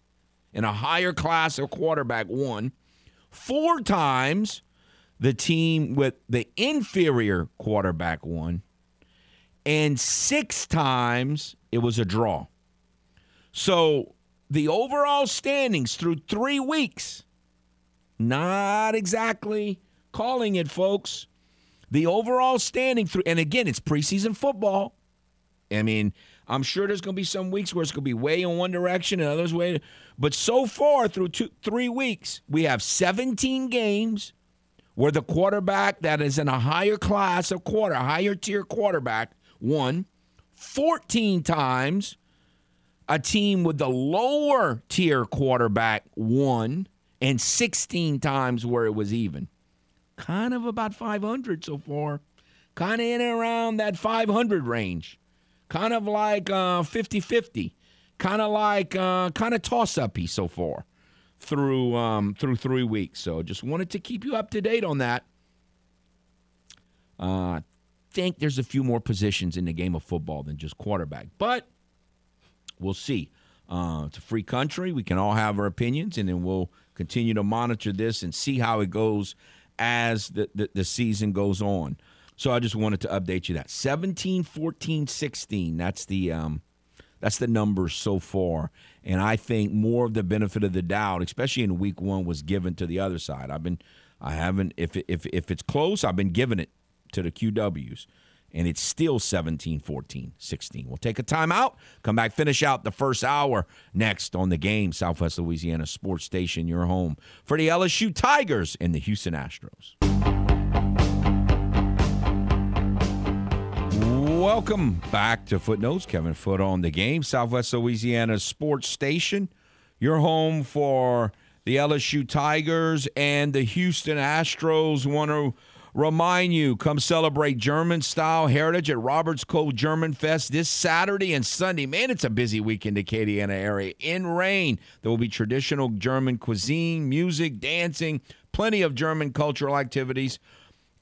in a higher class of quarterback won. Four times the team with the inferior quarterback won. And six times it was a draw. So the overall standings through three weeks. Not exactly calling it, folks. The overall standing through, and again, it's preseason football. I mean, I'm sure there's going to be some weeks where it's going to be way in one direction and others way. But so far, through two, three weeks, we have 17 games where the quarterback that is in a higher class of quarter, higher tier quarterback, won. 14 times a team with the lower tier quarterback won, and 16 times where it was even. Kind of about 500 so far. Kind of in and around that 500 range. Kind of like 50 uh, 50. Kind of like, uh, kind of toss uppy so far through um, through three weeks. So just wanted to keep you up to date on that. Uh, think there's a few more positions in the game of football than just quarterback, but We'll see. Uh, it's a free country. We can all have our opinions, and then we'll continue to monitor this and see how it goes as the, the, the season goes on. So I just wanted to update you that 17, 14, 16. That's the um, that's the numbers so far, and I think more of the benefit of the doubt, especially in week one, was given to the other side. I've been, I haven't. If if if it's close, I've been giving it to the QWs and it's still 17 14 16. We'll take a timeout, come back, finish out the first hour next on the game, Southwest Louisiana Sports Station, your home for the LSU Tigers and the Houston Astros. Welcome back to Footnotes. Kevin Foote on the game, Southwest Louisiana Sports Station, your home for the LSU Tigers and the Houston Astros. Want to remind you come celebrate German style heritage at Roberts Cove German Fest this Saturday and Sunday. Man, it's a busy weekend in the Acadiana area. In rain, there will be traditional German cuisine, music, dancing, plenty of German cultural activities,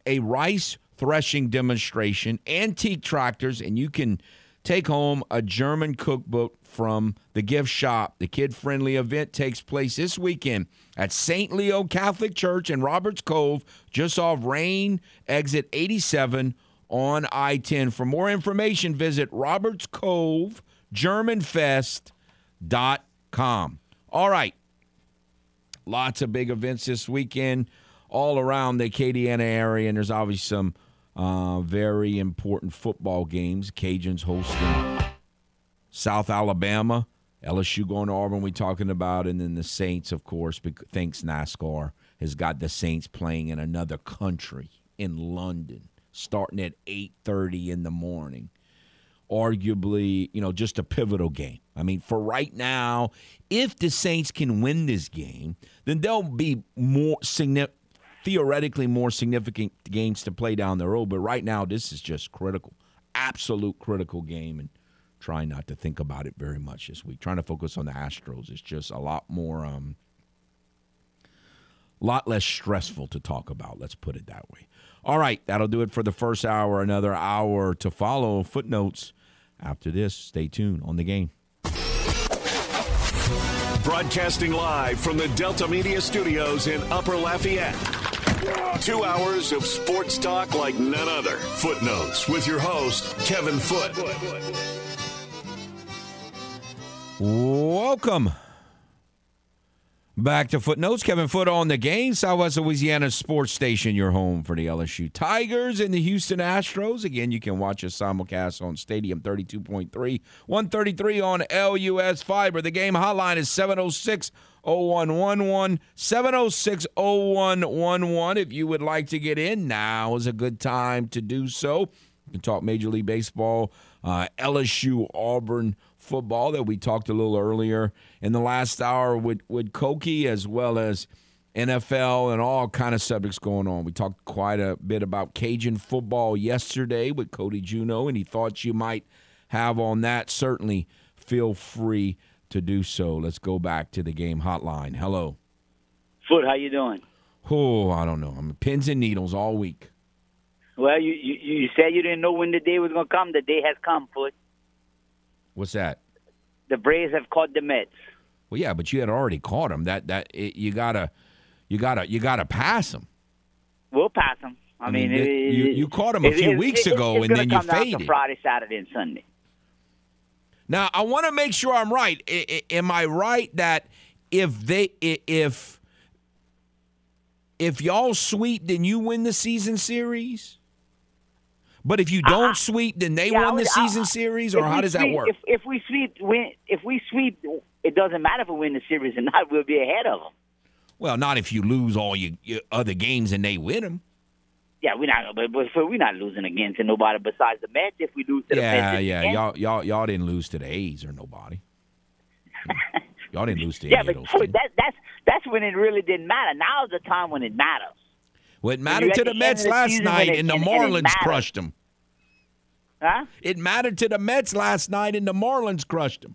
a rice threshing demonstration, antique tractors, and you can take home a German cookbook from the gift shop. The kid friendly event takes place this weekend at St. Leo Catholic Church in Roberts Cove, just off Rayne exit 87 on I 10. For more information, visit Roberts Cove GermanFest.com. All right. Lots of big events this weekend all around the Acadiana area, and there's obviously some uh, very important football games. Cajuns hosting South Alabama, LSU going to Auburn. We talking about, and then the Saints, of course. Thanks NASCAR has got the Saints playing in another country in London, starting at eight thirty in the morning. arguably, you know, just a pivotal game. I mean, for right now, if the Saints can win this game, then there'll be more significant theoretically more significant games to play down the road. But right now, this is just critical, absolute critical game, and trying not to think about it very much this week. Trying to focus on the Astros. It's just a lot more, um, lot less stressful to talk about. Let's put it that way. All right, that'll do it for the first hour. Another hour to follow. Footnotes after this. Stay tuned on the game. Broadcasting live from the Delta Media Studios in Upper Lafayette. Two hours of sports talk like none other. Footnotes with your host, Kevin Foote. Welcome back to Footnotes. Kevin Foote on the game. Southwest Louisiana Sports Station, your home for the LSU Tigers and the Houston Astros. Again, you can watch us simulcast on Stadium 32.3, 133 on LUS Fiber. The game hotline is 706 0111 706 0111. If you would like to get in, now is a good time to do so. You can talk Major League Baseball, uh, LSU, Auburn football that we talked a little earlier in the last hour with, with Koki as well as NFL and all kind of subjects going on. We talked quite a bit about Cajun football yesterday with Cody Juneau, and he thought you might have on that. Certainly feel free to do so. Let's go back to the game hotline. Hello. Foote. how you doing? Oh, I don't know. I'm pins and needles all week. Well, you, you you said you didn't know when the day was going to come. The day has come, Foote. What's that? The Braves have caught the Mets. Well, yeah, but you had already caught them. That that it, you gotta, you gotta, you gotta pass them. We'll pass them. I, I mean, mean, it, it- you- you them a few weeks ago, and then you come down to faded. Friday, Saturday, and Sunday. Now, I want to make sure I'm right. I, I- am I right that if they if if y'all sweep, then you win the season series? But if you don't sweep, then they. Yeah, won the would- season uh, series, or how does that work? If, if we sweep, win, if we sweep, it doesn't matter if we win the series or not. We'll be ahead of them. well, not if you lose all your, your other games and they win them. Yeah, we're not, but, but we're not losing again to nobody besides the Mets. If we lose to the Yeah, Mets, yeah, again. y'all, y'all, y'all didn't lose to the A's or nobody. y'all didn't lose to Yeah, but. That, that's that's when it really didn't matter. Now's the time when it matters. Well, it mattered to the Mets the last night, it- and the and Marlins crushed them. Huh? It mattered to the Mets last night, and the Marlins crushed them.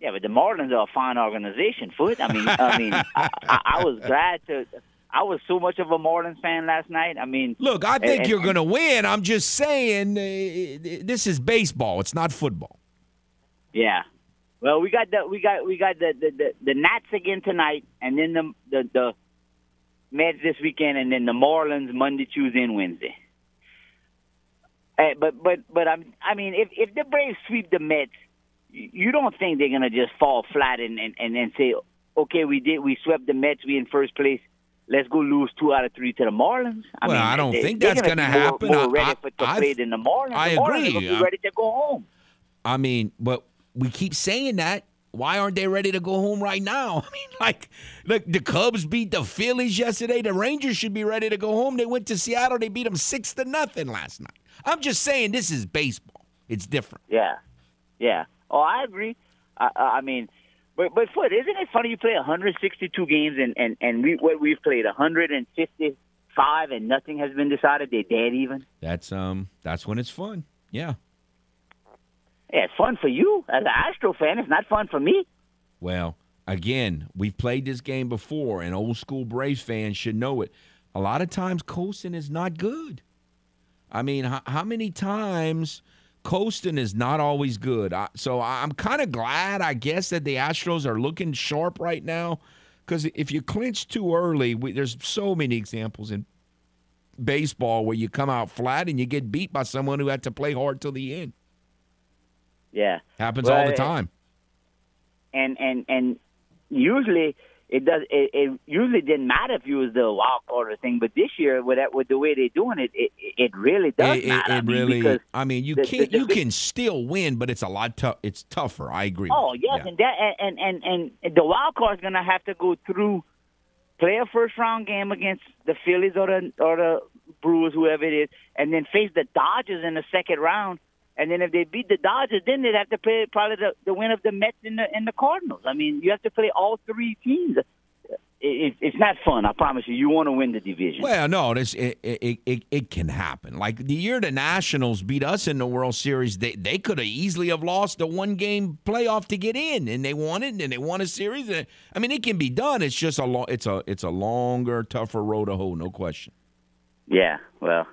Yeah, but the Marlins are a fine organization, Foote. I mean, I mean, I, I, I was glad to. I was so much of a Marlins fan last night. I mean, Look, I think and- you're going to win. I'm just saying uh, this is baseball. It's not football. yeah. Well, we got the we got we got the the, the, the Nats again tonight, and then the the the Mets this weekend, and then the Marlins Monday, Tuesday, and Wednesday. Uh, but but but I'm, I mean, if if the Braves sweep the Mets, you don't think they're gonna just fall flat and and and, and say, okay, we did we swept the Mets, we in first place. Let's go lose two out of three to the Marlins. I Well, mean, I don't they- think that's be more- happen. More I- ready I- for to play than the Marlins. I the Marlins agree. Are be ready to go home. I mean, but we keep saying that. Why aren't they ready to go home right now? I mean, like, look, the Cubs beat the Phillies yesterday. The Rangers should be ready to go home. They went to Seattle. They beat them six to nothing last night. I'm just saying this is baseball. It's different. Yeah, yeah. Oh, I agree. I, I I mean, but but Foote, isn't it funny? You play 162 games, and and and we what we've played 155, and nothing has been decided. They're dead even. That's um. That's when it's fun. Yeah. Yeah, it's fun for you as an Astro fan. It's not fun for me. Well, again, we've played this game before, and old school Braves fans should know it. A lot of times, coasting is not good. I mean, how, how many times coasting is not always good? I, so I'm kind of glad, I guess, that the Astros are looking sharp right now. Because if you clinch too early, we, there's so many examples in baseball where you come out flat and you get beat by someone who had to play hard till the end. Yeah, Happens all the uh, time. and and and usually it does. It, it usually didn't matter if you was the wild card or thing, but this year with that with the way they're doing it, it it really does it, matter. it I mean, really. because I mean, you the- can't. the- you the- can still win, but it's a lot tough. It's tougher. I agree. Oh yes. Yeah. and that and and and and the wild card's gonna have to go through, play a first round game against the Phillies or the or the Brewers, whoever it is, and then face the Dodgers in the second round, And then if they beat the Dodgers, then they'd have to play probably the, the win of the Mets and the, and the Cardinals. I mean, you have to play all three teams. It, it, it's not fun. I promise you. You want to win the division. Well, no, it, it it it can happen. Like the year the Nationals beat us in the World Series, they they could have easily have lost a one game playoff to get in, and they won it, and they won a series. I mean, it can be done. It's just a long, it's a it's a longer, tougher road to hoe, no question. Yeah, well,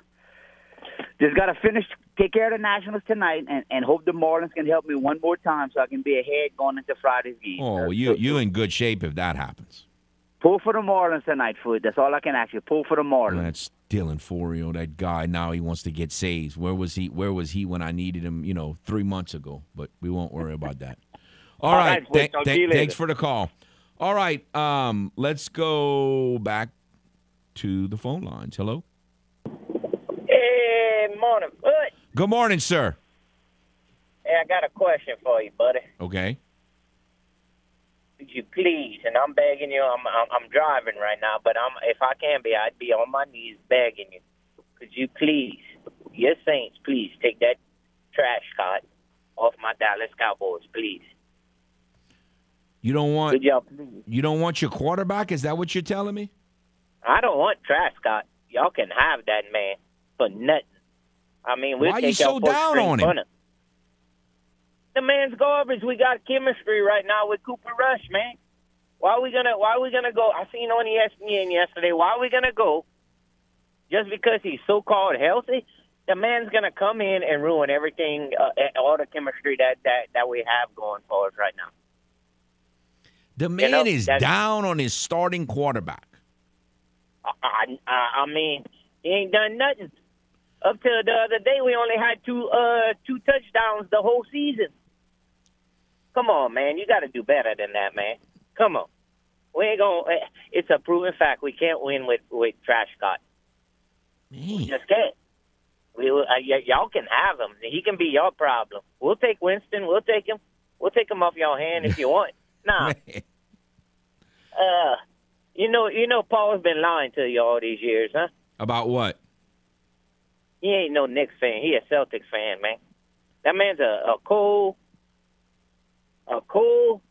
just got to finish, take care of the Nationals tonight, and, and hope the Marlins can help me one more time so I can be ahead going into Friday's game. Oh, well, you you in good shape if that happens. Pull for the Marlins tonight, Foote. That's all I can ask you. Pull for the Marlins. That's Dylan Floro, that guy. Now he wants to get saves. Where was he? Where was he when I needed him? You know, three months ago. But we won't worry about that. all, all right. right th- th- thanks for the call. All right. Um, let's go back to the phone lines. Hello. Hey, morning, Foote. Good morning, sir. Hey, I got a question for you, buddy. Okay could you please? And I'm begging you. I'm, I'm I'm driving right now, but I'm if I can be, I'd be on my knees begging you. Could you please, your Saints, please take that trash cart off my Dallas Cowboys, please. You don't want you don't want your quarterback? Is that what you're telling me? I don't want trash cart. Y'all can have that man for nothing. I mean, we'll why take you so down on him? the man's garbage. We got chemistry right now with Cooper Rush, man. Why are we gonna Why are we gonna go? I seen on ESPN yesterday. Why are we gonna go? Just because he's so called healthy, the man's gonna come in and ruin everything, uh, all the chemistry that that that we have going for us right now. The man you know, is down on his starting quarterback. I, I, I mean, he ain't done nothing. Up till the other day, we only had two uh two touchdowns the whole season. Come on, man. You got to do better than that, man. Come on. We ain't going to. It's a proven fact. We can't win with, with Trash Scott. We just can't. We, uh, y- y'all can have him. He can be your problem. We'll take Winston. We'll take him. We'll take him off your hand if you want. Nah. uh, you know, you know, Paul's been lying to you all these years, huh? About what? He ain't no Knicks fan. He a Celtics fan, man. That man's a, a cool a cool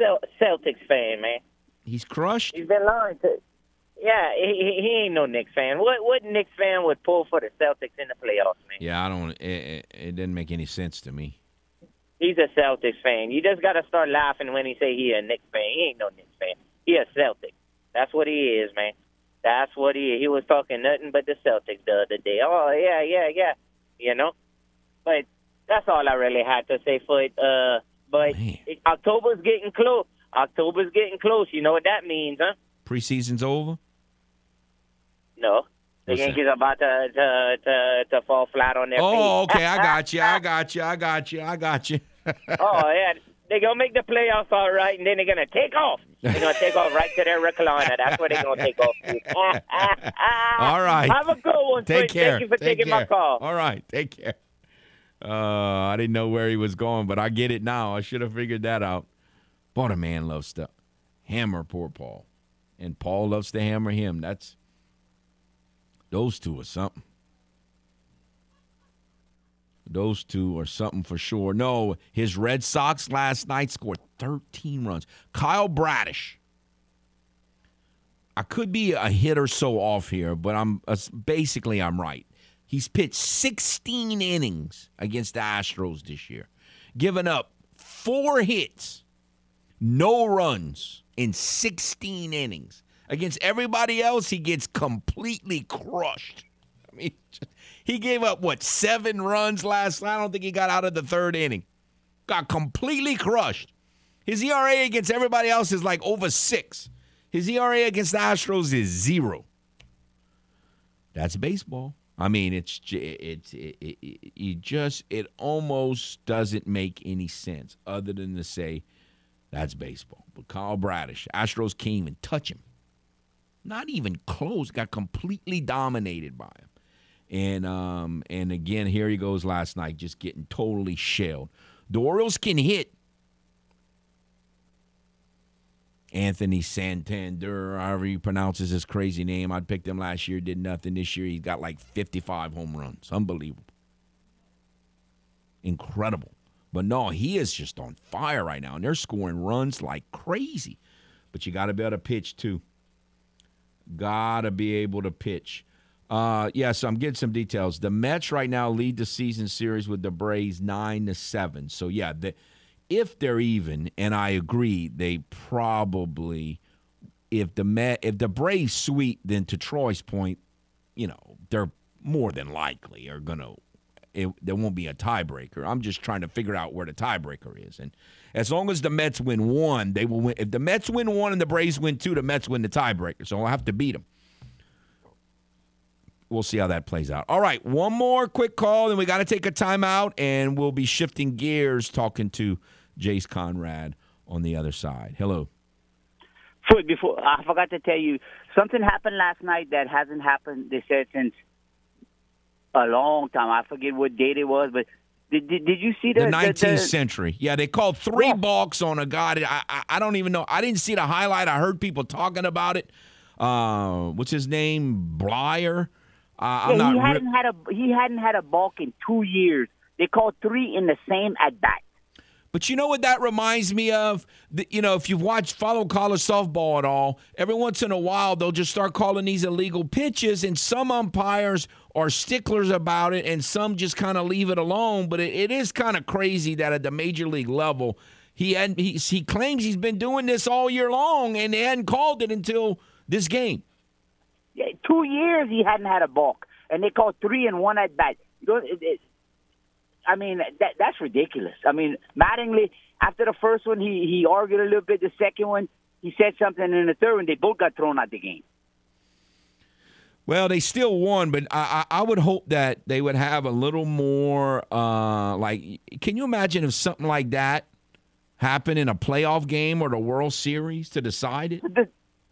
Celtics fan, man. He's crushed. He's been lying to. Yeah, he, he ain't no Knicks fan. What what Knicks fan would pull for the Celtics in the playoffs, man? Yeah, I don't. It, it, it didn't make any sense to me. He's a Celtics fan. You just got to start laughing when he say he a Knicks fan. He ain't no Knicks fan. He a Celtic. That's what he is, man. That's what he. He was talking nothing but the Celtics the other day. Oh yeah, yeah, yeah. You know, but that's all I really had to say for it. Uh, but it, October's getting close. October's getting close. You know what that means, huh? Preseason's over. No, the Yankees are about to, to to to fall flat on their oh, feet. Oh, okay. I got you. I got you. I got you. I got you. oh yeah, they're gonna make the playoffs all right, and then they're gonna take off. They're gonna take off right to their recliner. That's where they're gonna take off. all right. Have a good one. Take care. Thank you for take taking care. my call. All right. Take care. Uh, I didn't know where he was going, but I get it now. I should have figured that out. But a man loves to hammer poor Paul, and Paul loves to hammer him. That's those two are something. Those two are something for sure. No, his Red Sox last night scored 13 runs. Kyle Bradish. I could be a hit or so off here, but I'm uh, basically I'm right. He's pitched 16 innings against the Astros this year, given up four hits, no runs in 16 innings. Against everybody else, he gets completely crushed. He gave up what seven runs last. I don't think he got out of the third inning. Got completely crushed. His ERA against everybody else is like over six. His ERA against the Astros is zero. That's baseball. I mean, it's it's it, it, it, it just it almost doesn't make any sense other than to say that's baseball. But Kyle Bradish, Astros can't even touch him. Not even close. Got completely dominated by him. And um and again, here he goes last night, just getting totally shelled. The Orioles can hit Anthony Santander, however he pronounces his crazy name. I picked him last year, did nothing. This year, he's got like 55 home runs. Unbelievable. incredible. But no, he is just on fire right now, and they're scoring runs like crazy. But you got to be able to pitch too. Got to be able to pitch. Uh, yeah, so I'm getting some details. The Mets right now lead the season series with the Braves nine to seven. So yeah, the, if they're even, and I agree, they probably if the Met if the Braves sweep, then to Troy's point, you know they're more than likely are gonna. It, there won't be a tiebreaker. I'm just trying to figure out where the tiebreaker is, and as long as the Mets win one, they will win. If the Mets win one and the Braves win two, the Mets win the tiebreaker. So I'll have to beat them we'll see how that plays out. All right, one more quick call, then we got to take a timeout, and we'll be shifting gears talking to Jace Conrad on the other side. Hello. Foote, before I forgot to tell you something happened last night that hasn't happened. They said since a long time. I forget what date it was, but did, did, did you see the, the 19th the, the, century? Yeah, they called three Yeah. balks on a guy. I, I I don't even know. I didn't see the highlight. I heard people talking about it. Uh, what's his name? Bleier. I'm Yeah, not. he re- hadn't had a he hadn't had a balk in two years. They called three in the same at bat. But you know what that reminds me of? The, you know, if you've watched follow college softball at all, every once in a while they'll just start calling these illegal pitches, and some umpires are sticklers about it, and some just kind of leave it alone. But it, it is kind of crazy that at the major league level, he had he, he claims he's been doing this all year long, and they hadn't called it until this game. Two years he hadn't had a balk, and they called three and one at bat. You know, it, it, I mean, that that's ridiculous. I mean, Mattingly after the first one, he he argued a little bit. The second one, he said something, and in the third one, they both got thrown out the game. Well, they still won, but I, I I would hope that they would have a little more. Uh, like, can you imagine if something like that happened in a playoff game or the World Series to decide it?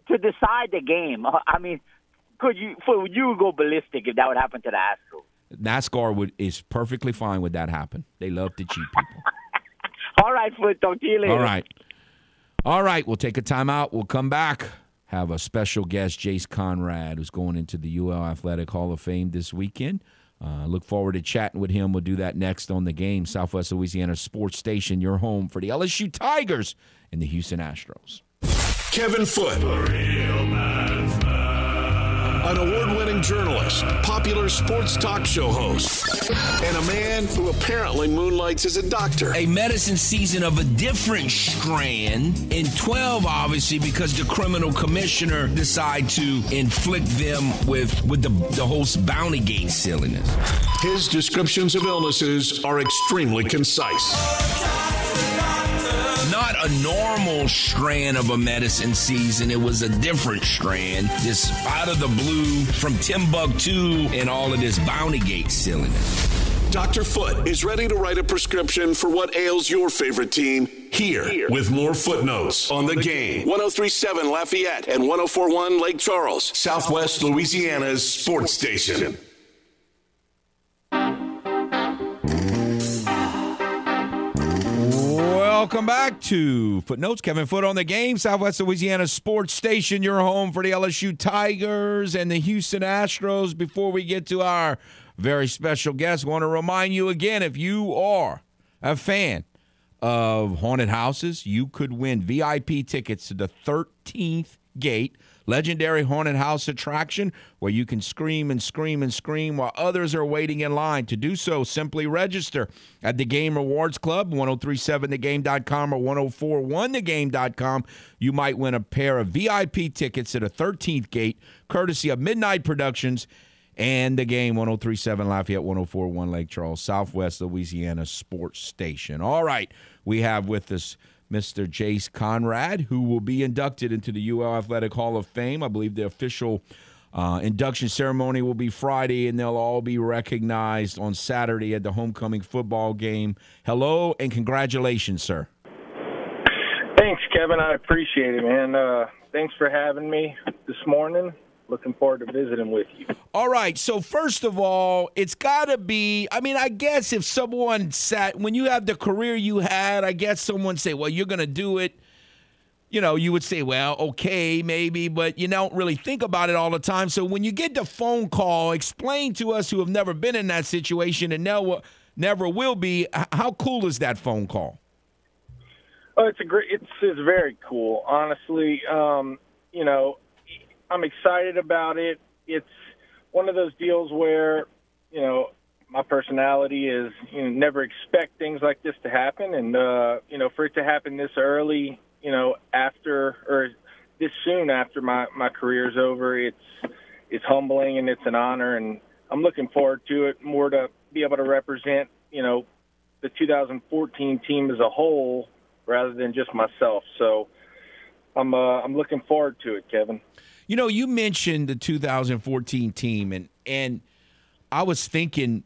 To decide the game, uh, I mean, could you for you would go ballistic if that would happen to the Astros? NASCAR would is perfectly fine with that happen. They love to cheat people. All right, Foote. Talk to you later. All right, all right. We'll take a timeout. We'll come back. Have a special guest, Jace Conrad, who's going into the UL Athletic Hall of Fame this weekend. Uh, look forward to chatting with him. We'll do that next on the game. Southwest Louisiana Sports Station, your home for the LSU Tigers and the Houston Astros. Kevin Foote. An award winning journalist, popular sports talk show host, and a man who apparently moonlights as a doctor. A medicine season of a different strand in 12, obviously, because the criminal commissioner decided to inflict them with, with the, the whole bounty gate silliness. His descriptions of illnesses are extremely concise. Not a normal strand of a medicine season. It was a different strand. This out of the blue from Timbuktu and all of this bounty gate silliness. Dr. Foote is ready to write a prescription for what ails your favorite team here, with more footnotes on the game. 1037 Lafayette and 1041 Lake Charles, Southwest Louisiana's sports station. Welcome back to Footnotes. Kevin Foote on the game, Southwest Louisiana Sports Station, your home for the LSU Tigers and the Houston Astros. Before we get to our very special guest, want to remind you again if you are a fan of haunted houses, you could win VIP tickets to the 13th Gate legendary haunted house attraction where you can scream and scream and scream while others are waiting in line. To do so, simply register at the Game Rewards Club, 1037thegame.com or 1041thegame.com. You might win a pair of VIP tickets at a 13th Gate, courtesy of Midnight Productions and the game 1037 Lafayette 1041 Lake Charles, Southwest Louisiana Sports Station. All right, we have with us Mr. Jace Conrad, who will be inducted into the UL Athletic Hall of Fame. I believe the official uh, induction ceremony will be Friday, and they'll all be recognized on Saturday at the homecoming football game. Hello and congratulations, sir. Thanks, Kevin. I appreciate it, man. Uh, thanks for having me this morning. Looking forward to visiting with you. All right. So first of all, it's got to be. I mean, I guess if someone sat when you have the career you had, I guess someone say, "Well, you're going to do it." You know, you would say, "Well, okay, maybe," but you don't really think about it all the time. So when you get the phone call, explain to us who have never been in that situation and what never will be. How cool is that phone call? Oh, it's a great. It's it's very cool. Honestly, um, you know, I'm excited about it. It's one of those deals where, you know, my personality is you know never expect things like this to happen, and uh, you know, for it to happen this early, you know, after or this soon after my my career's over, it's it's humbling and it's an honor, and I'm looking forward to it more to be able to represent, you know, the 2014 team as a whole rather than just myself. So I'm uh, I'm looking forward to it, Kevin. You know, you mentioned the 2014 team, and and I was thinking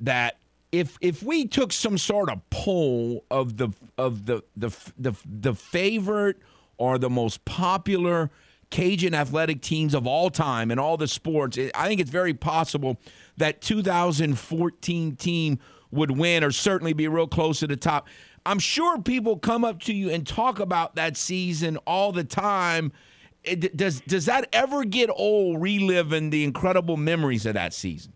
that if if we took some sort of poll of the of the the the, the favorite or the most popular Cajun athletic teams of all time in all the sports, I think it's very possible that 2014 team would win or certainly be real close to the top. I'm sure people come up to you and talk about that season all the time. It, does does that ever get old reliving the incredible memories of that season?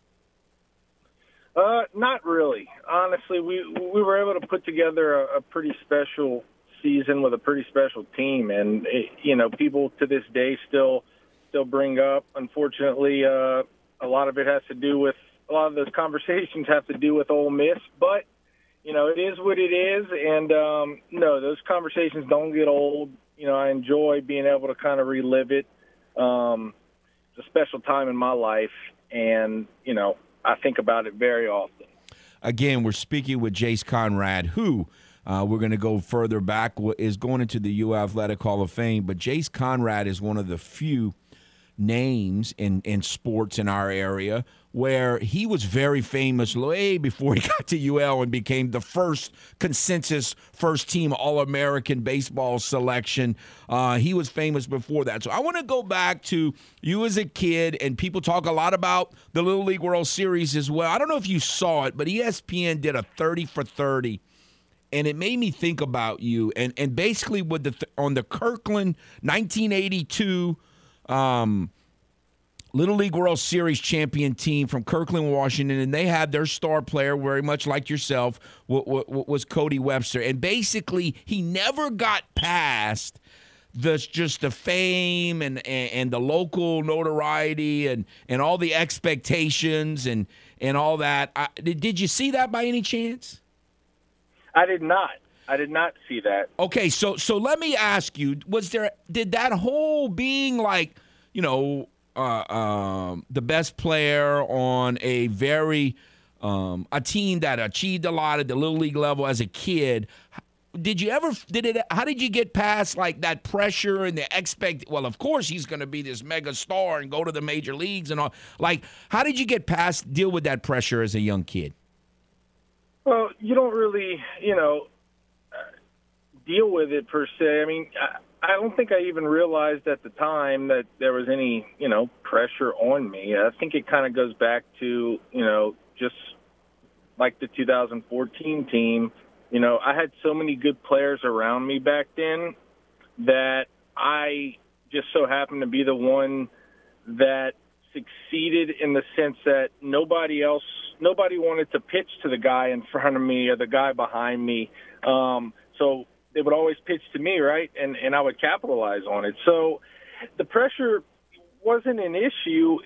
Uh, not really. Honestly, we we were able to put together a, a pretty special season with a pretty special team, and it, you know, people to this day still still bring up. Unfortunately, uh, a lot of it has to do with a lot of those conversations have to do with Ole Miss, but you know, it is what it is. And um, no, those conversations don't get old. You know, I enjoy being able to kind of relive it. Um, it's a special time in my life, and you know, I think about it very often. Again, we're speaking with Jace Conrad, who uh, we're going to go further back is going into the U Athletic Hall of Fame. But Jace Conrad is one of the few names in, in sports in our area where he was very famous way before he got to UL and became the first consensus first team All American baseball selection. Uh, he was famous before that. So I want to go back to you as a kid, and people talk a lot about the Little League World Series as well. I don't know if you saw it, but ESPN did a 30 for 30 and it made me think about you and and basically with the on the Kirkland 1982 um, Little League World Series champion team from Kirkland, Washington, and they had their star player, very much like yourself, was Cody Webster. And basically, he never got past the just the fame and, and, and the local notoriety and and all the expectations and and all that. I, did you see that by any chance? I did not. I did not see that. Okay, so so let me ask you: Was there did that whole being like you know uh, um, the best player on a very um, a team that achieved a lot at the little league level as a kid. Did you ever did it? How did you get past like that pressure and the expect? Well, of course he's going to be this mega star and go to the major leagues and all. Like, how did you get past deal with that pressure as a young kid? Well, you don't really, you know, deal with it per se. I mean, I don't think I even realized at the time that there was any, you know, pressure on me. I think it kind of goes back to, you know, just like the 2014 team. You know, I had so many good players around me back then that I just so happened to be the one that succeeded in the sense that nobody else, nobody wanted to pitch to the guy in front of me or the guy behind me. Um, so they would always pitch to me, right? And and I would capitalize on it. So the pressure wasn't an issue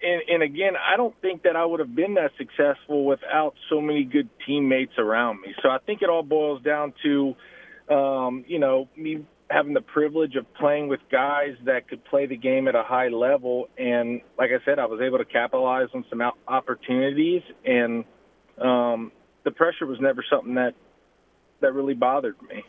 and, and again, I don't think that I would have been that successful without so many good teammates around me. So I think it all boils down to, um, you know, me having the privilege of playing with guys that could play the game at a high level. And like I said, I was able to capitalize on some opportunities, and um, the pressure was never something that that really bothered me.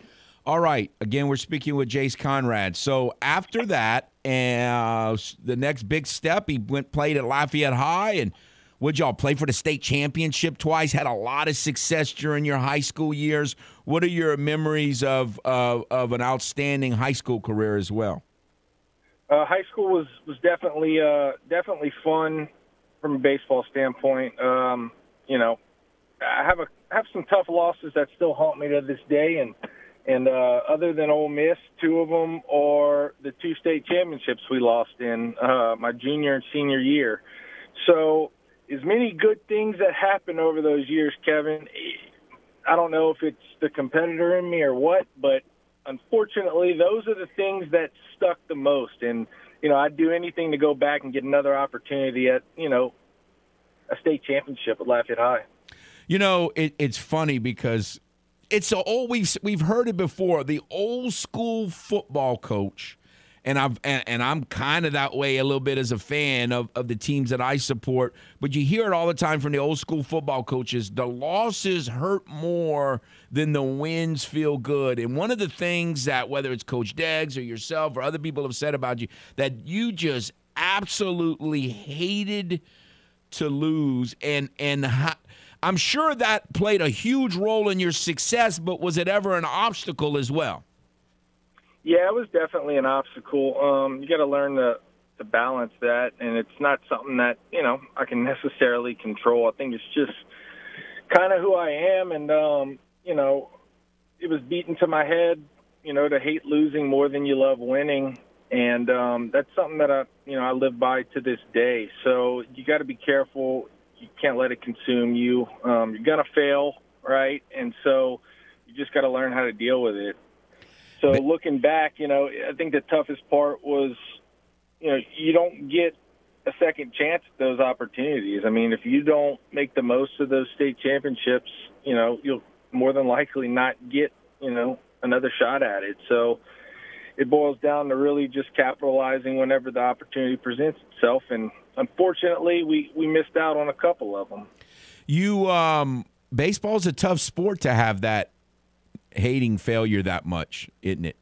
All right. Again, we're speaking with Jace Conrad. So after that, uh, the next big step, he went played at Lafayette High, and would y'all play for the state championship twice? Had a lot of success during your high school years. What are your memories of uh, of an outstanding high school career as well? Uh, high school was was definitely uh, definitely fun from a baseball standpoint. Um, you know, I have a have some tough losses that still haunt me to this day, and and uh, other than Ole Miss, two of them are the two state championships we lost in uh, my junior and senior year. So as many good things that happened over those years, Kevin. I don't know if it's the competitor in me or what, but unfortunately, those are the things that stuck the most. And you know, I'd do anything to go back and get another opportunity at you know a state championship at Lafayette High. You know, it, it's funny because it's a old we've we've heard it before. The old school football coach and I've and, and I'm kind of that way a little bit as a fan of, of the teams that I support. But you hear it all the time from the old school football coaches. The losses hurt more than the wins feel good. And one of the things that whether it's Coach Deggs or yourself or other people have said about you that you just absolutely hated to lose and and. I'm sure that played a huge role in your success, but was it ever an obstacle as well? Yeah, it was definitely an obstacle. Um, you got to learn to to balance that, and it's not something that you know I can necessarily control. I think it's just kind of who I am, and um, you know, it was beaten to my head, you know, to hate losing more than you love winning, and um, that's something that I, you know, I live by to this day. So you got to be careful. You can't let it consume you. Um, you're gonna fail, right? And so you just got to learn how to deal with it. So but, looking back, you know, I think the toughest part was, you know, you don't get a second chance at those opportunities. I mean, if you don't make the most of those state championships, you know, you'll more than likely not get, you know, another shot at it. So it boils down to really just capitalizing whenever the opportunity presents itself. And unfortunately, we, we missed out on a couple of them. You, um, baseball's a tough sport to have that hating failure that much, isn't it?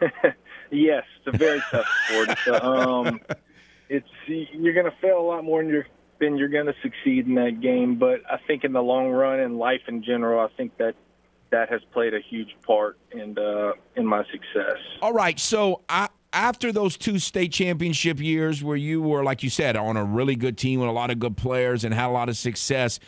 yes, it's a very tough sport. It's, um, it's you're going to fail a lot more than you're than you're going to succeed in that game. But I think in the long run, in life in general, I think that that has played a huge part in uh, in my success. All right, so I after those two state championship years where you were, like you said, on a really good team with a lot of good players and had a lot of success,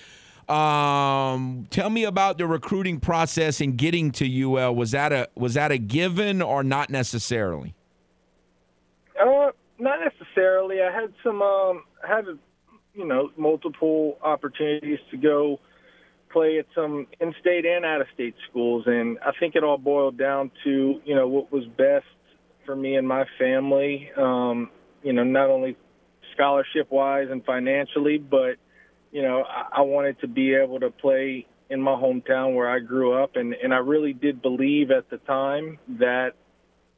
um, tell me about the recruiting process and getting to UL. Was that a was that a given or not necessarily? Uh, not necessarily. I had some um, had you know multiple opportunities to go play at some in-state and out-of-state schools, and I think it all boiled down to you know what was best for me and my family. Um, you know, not only scholarship-wise and financially, but you know, I, I wanted to be able to play in my hometown where I grew up, and and I really did believe at the time that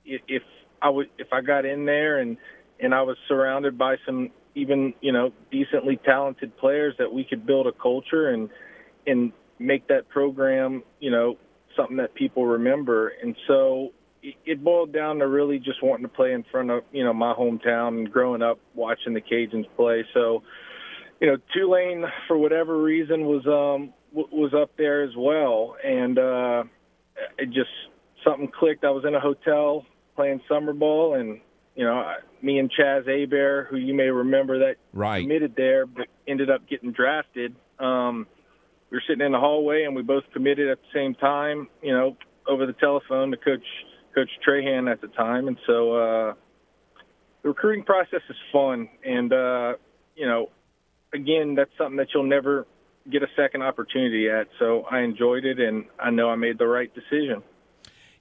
if I would if I got in there and and I was surrounded by some even you know decently talented players that we could build a culture and and make that program you know something that people remember and so it boiled down to really just wanting to play in front of you know my hometown and growing up watching the Cajuns play so you know, Tulane for whatever reason was um was up there as well, and uh, it just something clicked. I was in a hotel playing summer ball, and you know, me and Chaz Abear, who you may remember that right. committed there, but ended up getting drafted. Um, we were sitting in the hallway, and we both committed at the same time. You know, over the telephone to Coach Coach Trahan at the time, and so uh, the recruiting process is fun, and uh, you know, again, that's something that you'll never get a second opportunity at. So I enjoyed it, and I know I made the right decision.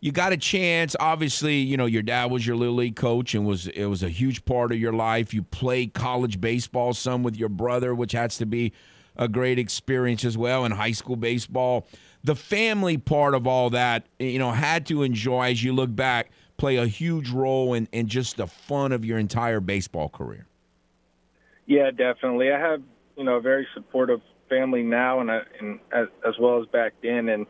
You got a chance. Obviously, you know your dad was your little league coach, and was it was a huge part of your life. You played college baseball some with your brother, which has to be a great experience as well. And high school baseball, the family part of all that, you know, had to enjoy as you look back, play a huge role in, in just the fun of your entire baseball career. Yeah, definitely. I have you know a very supportive family now, and, I, and as, as well as back then, and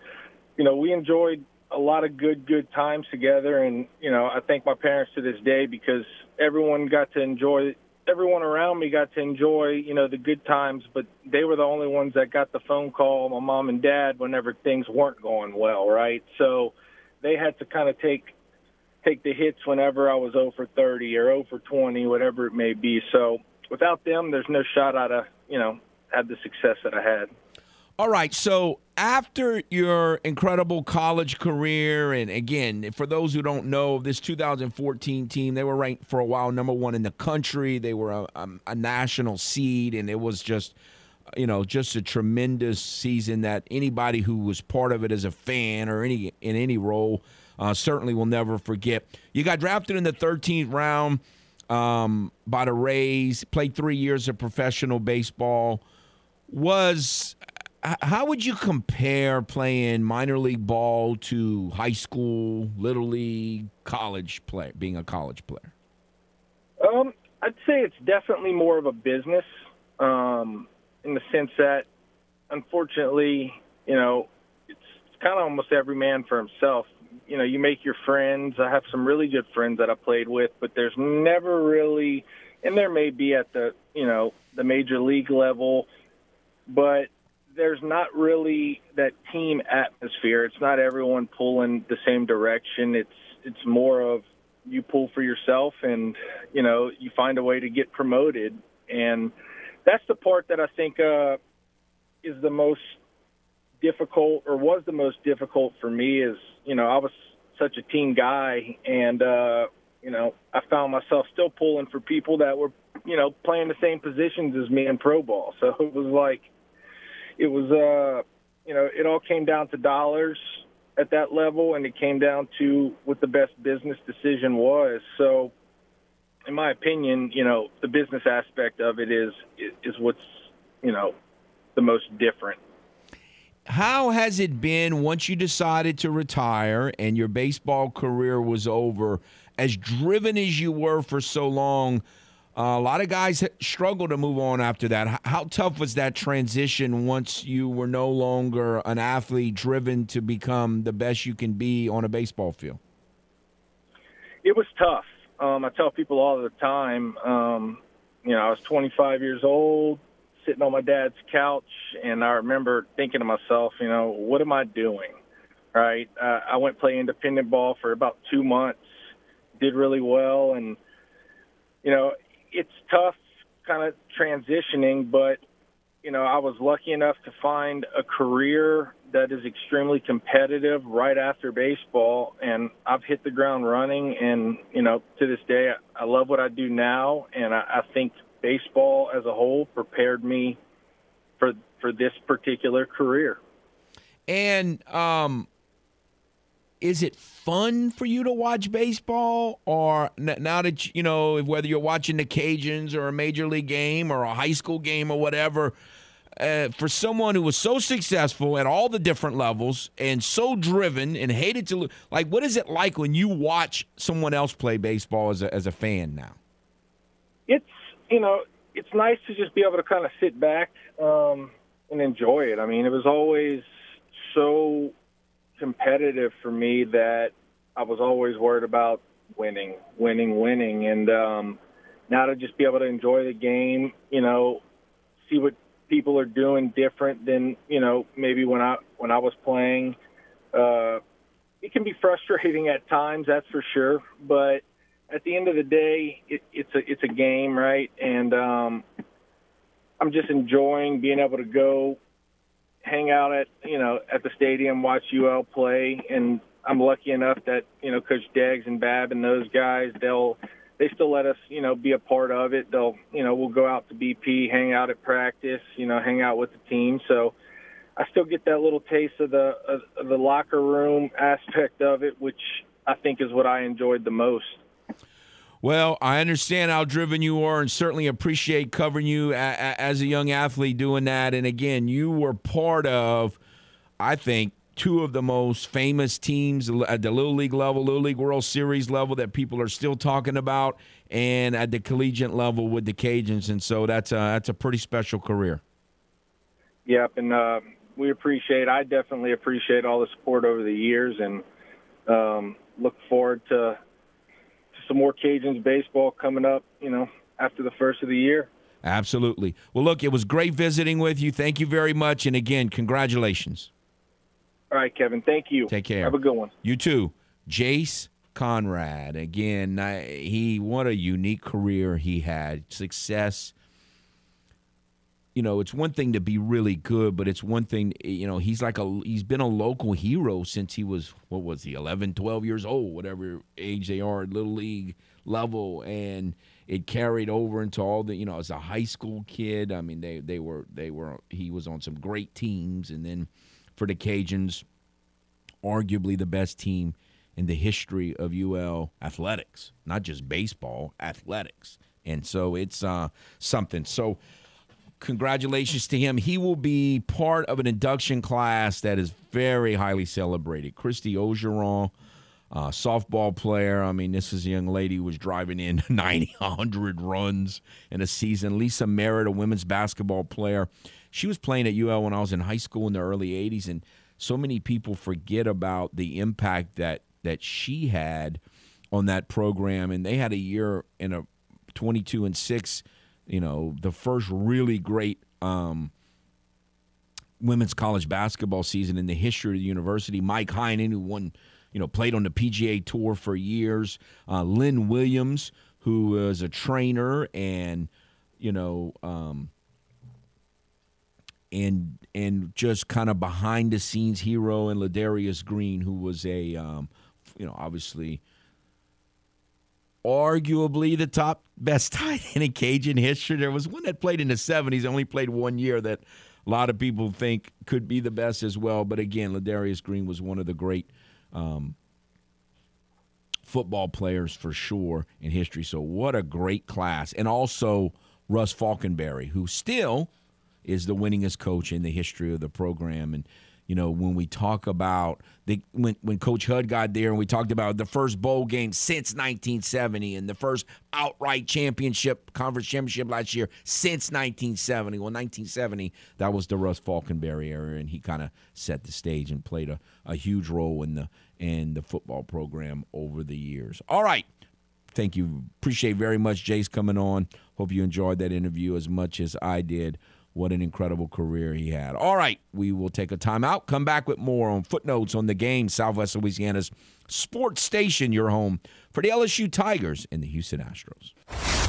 you know we enjoyed a lot of good good times together, and you know I thank my parents to this day because everyone got to enjoy. Everyone around me got to enjoy, you know, the good times, but they were the only ones that got the phone call, my mom and dad, whenever things weren't going well, right? So they had to kind of take take the hits whenever I was 0 for 30 or 0 for 20, whatever it may be. So without them, there's no shot I'd have, you know, had the success that I had. All right, so after your incredible college career, and again, for those who don't know, this 2014 team, they were ranked for a while number one in the country. They were a, a, a national seed, and it was just, you know, just a tremendous season that anybody who was part of it as a fan or any in any role uh, certainly will never forget. You got drafted in the 13th round um, by the Rays, played three years of professional baseball. Was how would you compare playing minor league ball to high school, little league, college play, being a college player? Um, I'd say it's definitely more of a business, um, in the sense that, unfortunately, you know, it's, it's kind of almost every man for himself. You know, you make your friends. I have some really good friends that I played with, but there's never really, and there may be at the, you know, the major league level, but there's not really that team atmosphere. It's not everyone pulling the same direction. It's it's more of you pull for yourself and you know you find a way to get promoted and that's the part that I think uh, is the most difficult or was the most difficult for me is you know I was such a team guy and uh, you know I found myself still pulling for people that were you know playing the same positions as me in pro ball so it was like it was uh you know it all came down to dollars at that level and it came down to what the best business decision was. So in my opinion you know the business aspect of it is is what's you know the most different. How has it been once you decided to retire and your baseball career was over as driven as you were for so long uh, a lot of guys struggle to move on after that. How tough was that transition once you were no longer an athlete driven to become the best you can be on a baseball field? It was tough. Um, I tell people all the time, um, you know, I was 25 years old, sitting on my dad's couch, and I remember thinking to myself, you know, what am I doing? Right? Uh, I went play independent ball for about two months, did really well, and you know, it's tough kind of transitioning, but you know, I was lucky enough to find a career that is extremely competitive right after baseball, and I've hit the ground running. And you know, to this day, I love what I do now, and I, I think baseball as a whole prepared me for for this particular career. And um, is it fun for you to watch baseball? Or now that you know whether you're watching the cajuns or a major league game or a high school game or whatever uh, for someone who was so successful at all the different levels and so driven and hated to like what is it like when you watch someone else play baseball as a, as a fan now? It's you know it's nice to just be able to kind of sit back um, and enjoy it. I mean it was always so competitive for me that I was always worried about winning, winning, winning, and um, now to just be able to enjoy the game, you know, see what people are doing different than you know maybe when I when I was playing. Uh, it can be frustrating at times, that's for sure. But at the end of the day, it, it's a it's a game, right? And um, I'm just enjoying being able to go hang out at you know at the stadium, watch UL play, and I'm lucky enough that you know Coach Deggs and Bab and those guys they'll they still let us you know be a part of it. They'll you know we'll go out to BP, hang out at practice, you know hang out with the team. So I still get that little taste of the of the locker room aspect of it, which I think is what I enjoyed the most. Well, I understand how driven you are and certainly appreciate covering you a- a- as a young athlete doing that. And again, you were part of, I think, two of the most famous teams at the Little League level, Little League World Series level that people are still talking about, and at the collegiate level with the Cajuns. And so that's a, that's a pretty special career. Yep, and uh, we appreciate. I definitely appreciate all the support over the years, and um, look forward to some more Cajuns baseball coming up, you know, after the first of the year. Absolutely. Well, look, it was great visiting with you. Thank you very much. And again, congratulations. All right, Kevin. Thank you. Take care. Have a good one. You too. Jace Conrad. Again, he what a unique career he had. Success you know, it's one thing to be really good, but it's one thing, you know, he's like a he's been a local hero since he was what was he 11, 12 years old, whatever age they are little league level and it carried over into all the, you know, as a high school kid, I mean, they they were they were he was on some great teams and then for the Cajuns arguably the best team in the history of UL athletics, not just baseball, athletics. And so it's uh, something. So congratulations to him. He will be part of an induction class that is very highly celebrated. Christy Ogeron, uh, softball player. I mean, this is a young lady who was driving in 90, 100 runs in a season. Lisa Merritt, a women's basketball player. She was playing at UL when I was in high school in the early 80s, and so many people forget about the impact that that she had on that program. And they had a year in a 22 and six, you know, the first really great um, women's college basketball season in the history of the university. Mike Heinen, who won, you know, played on the PGA Tour for years. Uh, Lynn Williams, who was a trainer and, you know, um, and and just kind of behind the scenes hero and Ladarius Green, who was a um, you know, obviously arguably the top best tight end in Cajun history. There was one that played in the 70s, only played one year that a lot of people think could be the best as well. But again, Ladarius Green was one of the great um, football players for sure in history. So what a great class. And also Russ Faulkinberry, who still is the winningest coach in the history of the program. And you know, when we talk about the when when Coach Hud got there and we talked about the first bowl game since 1970 and the first outright championship conference championship last year since 1970. Well, 1970 that was the Russ Faulkinberry era, and he kind of set the stage and played a, a huge role in the in the football program over the years. All right. Thank you. Appreciate very much Jace coming on. Hope you enjoyed that interview as much as I did. What an incredible career he had. All right, we will take a timeout. Come back with more on footnotes on the game. Southwest Louisiana's sports station, your home for the LSU Tigers and the Houston Astros.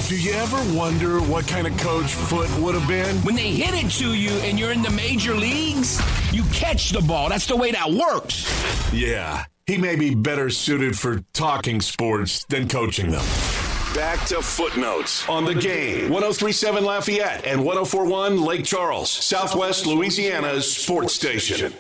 Do you ever wonder what kind of coach Foote would have been? When they hit it to you and you're in the major leagues, you catch the ball. That's the way that works. Yeah, he may be better suited for talking sports than coaching them. Back to footnotes on the game. 1037 Lafayette and 1041 Lake Charles, Southwest Louisiana's sports station.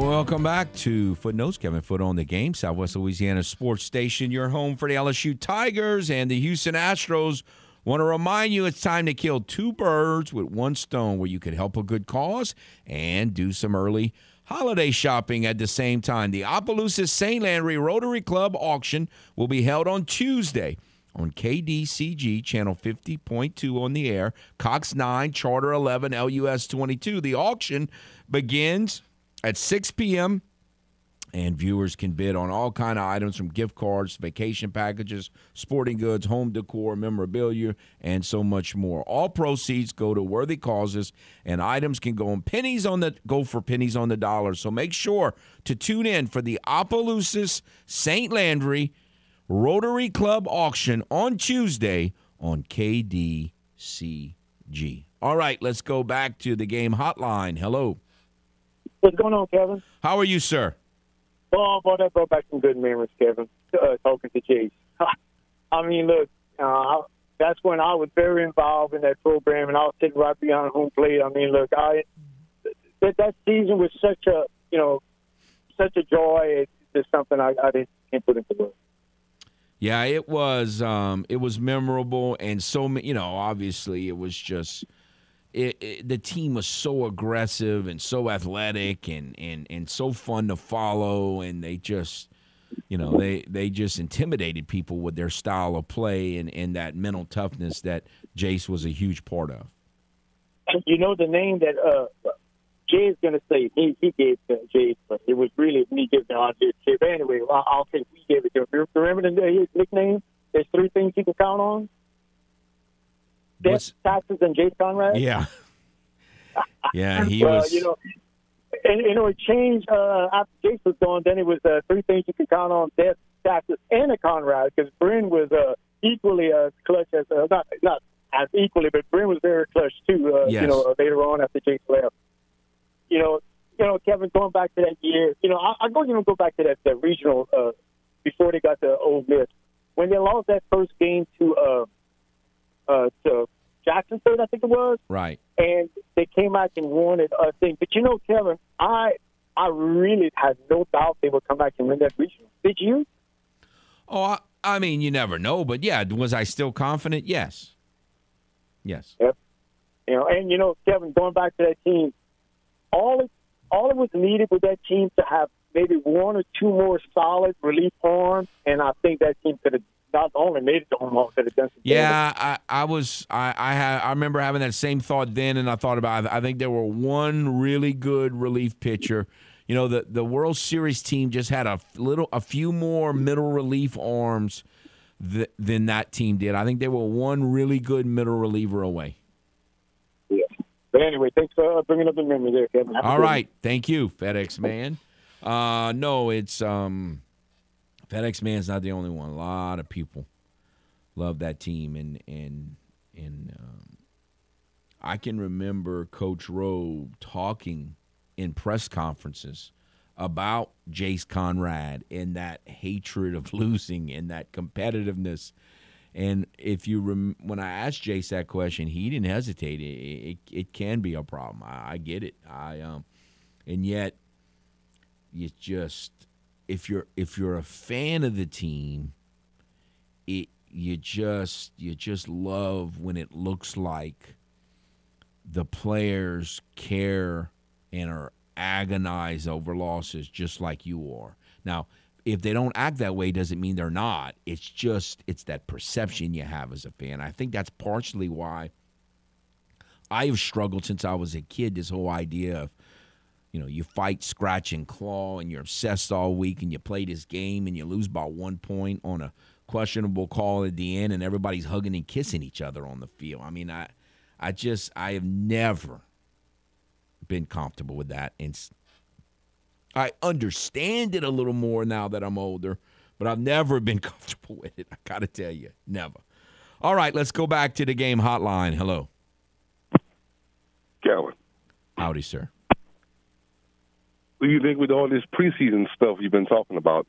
Welcome back to Footnotes. Kevin Foote on the game, Southwest Louisiana Sports Station, your home for the LSU Tigers and the Houston Astros. Want to remind you it's time to kill two birds with one stone where you can help a good cause and do some early holiday shopping at the same time. The Opelousas St. Landry Rotary Club auction will be held on Tuesday on KDCG channel 50.2 on the air, Cox 9, Charter 11, LUS 22. The auction begins at 6 p.m. and viewers can bid on all kind of items from gift cards, vacation packages, sporting goods, home decor, memorabilia, and so much more. All proceeds go to worthy causes, and items can go on pennies on the go for pennies on the dollar. So make sure to tune in for the Opelousas St. Landry Rotary Club auction on Tuesday on KDCG. All right, let's go back to the game hotline. Hello. What's going on, Kevin? How are you, sir? Oh, boy, that brought back some good memories, Kevin. Uh, talking to Chase. I mean, look, uh, that's when I was very involved in that program, and I was sitting right behind home plate. I mean, look, I that that season was such a you know such a joy. It's just something I, I didn't can't put into words. Yeah, it was um, it was memorable, and so you know, obviously, it was just it, it, the team was so aggressive and so athletic and, and, and so fun to follow and they just you know they they just intimidated people with their style of play and, and that mental toughness that Jace was a huge part of. You know the name that uh, Jay is going to say he he gave to Jay, but it was really me giving it on Jay. Anyway, I'll, say we gave it to him. Remember the, his nickname? There's three things you can count on. Death, taxes, and Jay Conrad. Yeah. Yeah, he well, was. You know, and you know it changed uh, after Jace was gone. Then it was uh, three things you could count on: death, taxes, and a Conrad. Because Bryn was uh, equally as clutch as uh, not not as equally, but Bryn was very clutch too. Uh, Yes. You know, uh, later on after Jace left. You know, you know, Kevin, going back to that year, you know, I, I go even go back to that, that regional uh, before they got to Ole Miss when they lost that first game to uh, uh, to Jackson State, I think it was Right. and they came out and won it. Uh, thing, but you know, Kevin, I I really had no doubt they would come back and win that regional. Did you? Oh, I, I mean, you never know, but yeah, was I still confident? Yes. Yes. Yep. You know, and you know, Kevin, going back to that team, all it all it was needed with that team to have maybe one or two more solid relief arms, and I think that team could have not only made it to could done some. Yeah, I, I was I I had I remember having that same thought then, and I thought about I think there were one really good relief pitcher. You know, the the World Series team just had a little a few more middle relief arms th- than that team did. I think they were one really good middle reliever away. Yeah. But anyway, thanks for bringing up the memory there, Kevin. All thank you, FedEx man. Uh, no, it's um, FedEx man's not the only one. A lot of people love that team, and and and um, I can remember Coach Rowe talking in press conferences about Jace Conrad and that hatred of losing and that competitiveness. And if you rem- when I asked Jace that question, he didn't hesitate. It, it, it can be a problem. I, I get it. I um, and yet you just if you're if you're a fan of the team, it you just you just love when it looks like the players care and are agonized over losses just like you are. Now, if they don't act that way doesn't mean they're not. It's just it's that perception you have as a fan. I think that's partially why I have struggled since I was a kid this whole idea of you know, you fight, scratch, and claw, and you're obsessed all week, and you play this game, and you lose by one point on a questionable call at the end, and everybody's hugging and kissing each other on the field. I mean, I, I just, I have never been comfortable with that, and I understand it a little more now that I'm older, but I've never been comfortable with it. I gotta tell you, never. All right, let's go back to the game hotline. Hello, Calvin, howdy, sir. What do you think with all this preseason stuff you've been talking about?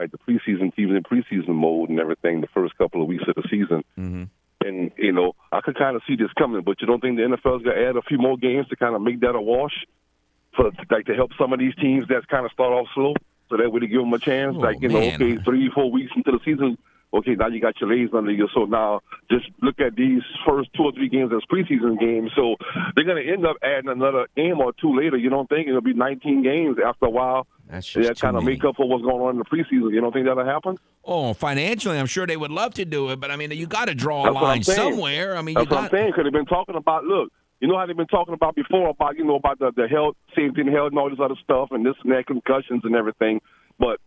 Like the preseason teams in preseason mode and everything, the first couple of weeks of the season. Mm-hmm. And, you know, I could kind of see this coming, but you don't think the NFL's going to add a few more games to kind of make that a wash? For, like, to help some of these teams that kind of start off slow? So that way to give them a chance? Oh, like, you know, okay, three, four weeks into the season, okay, now you got your legs under you. So now just look at these first two or three games as preseason games. So they're going to end up adding another game or two later. You don't think it'll be 19 games after a while? That's just that kind of make up for what's going on in the preseason. You don't think that'll happen? Oh, financially, I'm sure they would love to do it, but I mean, you got to draw a That's I'm line somewhere. I mean, you That's what I'm saying. Because they've been talking about, look, you know how they've been talking about before about, you know, about the, the health, safety and health and all this other stuff and this and that, concussions and everything. But,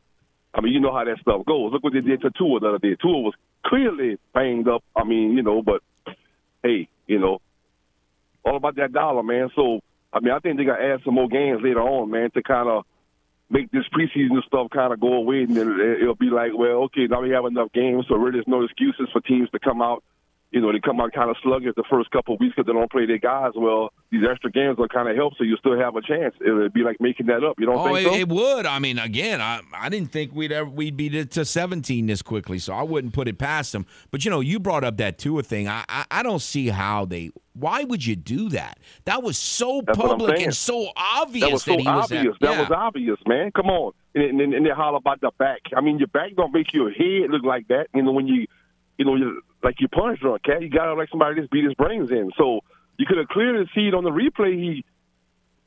I mean, you know how that stuff goes. Look what they did to Tua the other day. Tua was clearly banged up. I mean, you know, but, hey, you know, all about that dollar, man. So, I mean, I think they got to add some more games later on, man, to kind of make this preseason stuff kind of go away, and then it- it'll be like, well, okay, now we have enough games, so really there's no excuses for teams to come out. You know, they come out kind of sluggish the first couple of weeks because they don't play their guys. Well, these extra games will kind of help, so you still have a chance. It'll be like making that up. You don't Oh, think it, so? it would. I mean, again, I I didn't think we'd ever we'd be to, to 17 this quickly, so I wouldn't put it past them. But you know, you brought up that Tua thing. I I, I don't see how they. Why would you do that? That was so That's public and so obvious that was so he was. obvious. At, That yeah. was obvious, man. Come on. And, and, and they holler about the back. I mean, your back don't make your head look like that. You know, when you, you know, you like you punch drunk, cat. You got to like somebody just beat his brains in. So you could have clearly seen on the replay he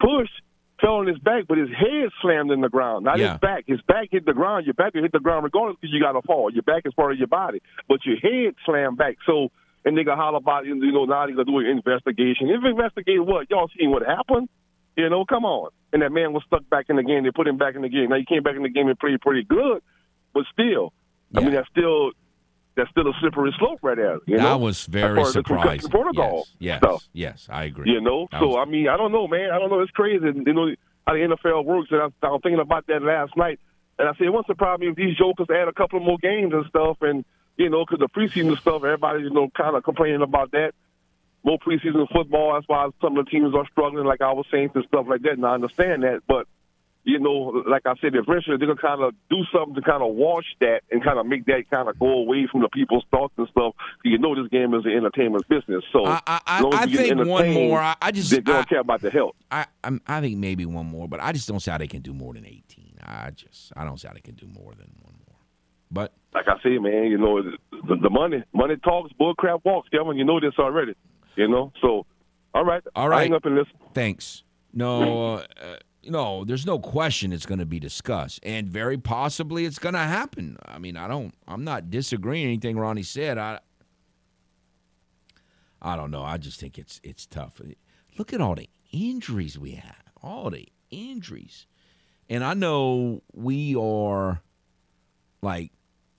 pushed, fell on his back, but his head slammed in the ground, not Yeah. his back. His back hit the ground. Your back hit the ground regardless because you got to fall. Your back is part of your body, but your head slammed back. So. And they got holler about, you know, now they gonna do an investigation. If investigate what? Y'all seen what happened? You know, come on. And that man was stuck back in the game. They put him back in the game. Now he came back in the game and played pretty good, but still, I mean, that's still that's still a slippery slope right there. You that know? was very surprising. protocol Yes, yes, stuff. yes, I agree. You know, so was- I mean, I don't know, man. I don't know. It's crazy. You know, how the NFL works, and I, I was thinking about that last night. And I said, it won't surprise me if these jokers add a couple of more games and stuff, and you know, because the preseason stuff, everybody, you know, kind of complaining about that. More preseason football, that's why some of the teams are struggling, like I was saying, and stuff like that. And I understand that, but you know, like I said, eventually they're gonna kind of do something to kind of wash that and kind of make that kind of go away from the people's thoughts and stuff. You know, this game is an entertainment business, so I, I, as I think one more. I, I just they don't I, care about the health. I I'm, I think maybe one more, but I just don't see how they can do more than 18. I just I don't see how they can do more than one more. But Like I say, man, you know, the, the money, money talks, bullcrap walks, Kevin. You know this already. You know, so all right, All right. hang up and listen. thanks. No, uh, uh, no, there's no question it's going to be discussed, and very possibly it's going to happen. I mean, I don't. I'm not disagreeing anything Ronnie said. I. I don't know. I just think it's it's tough. Look at all the injuries we have. All the injuries. And I know we are like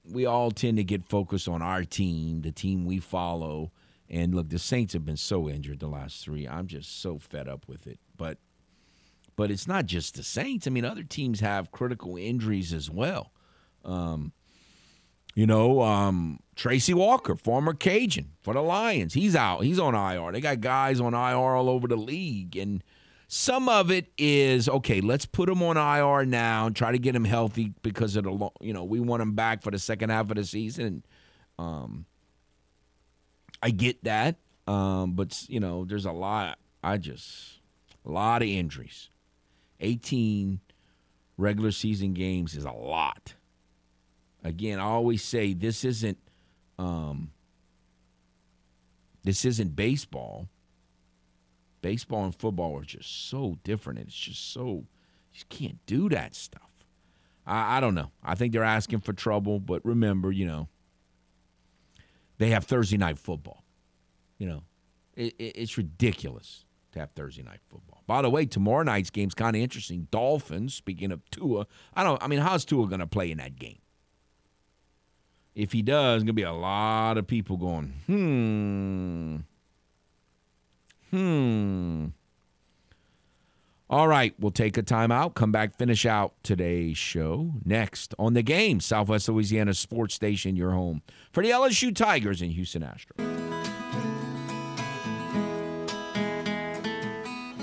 we all tend to get focused on our team, the team we follow. And look, the Saints have been so injured the last three. I'm just so fed up with it. But but it's not just the Saints. I mean, other teams have critical injuries as well. Um, you know, um, Tracy Walker, former Cajun for the Lions, he's out. He's on IR. They got guys on IR all over the league, and some of it is okay. Let's put him on IR now and try to get him healthy because of the you know we want him back for the second half of the season. Um, I get that, um, but you know, there's a lot. I just a lot of injuries. 18 regular season games is a lot. Again, I always say this isn't um, this isn't baseball. Baseball and football are just so different. It's just so you just can't do that stuff. I, I don't know. I think they're asking for trouble, but remember, you know, they have Thursday night football. You know, it, it, it's ridiculous to have Thursday night football. By the way, tomorrow night's game's kind of interesting. Dolphins. Speaking of Tua, I don't. I mean, how's Tua going to play in that game? If he does, going to be a lot of people going, hmm, hmm. All right, we'll take a timeout. Come back, finish out today's show next on the game. Southwest Louisiana Sports Station, your home for the LSU Tigers and Houston Astros.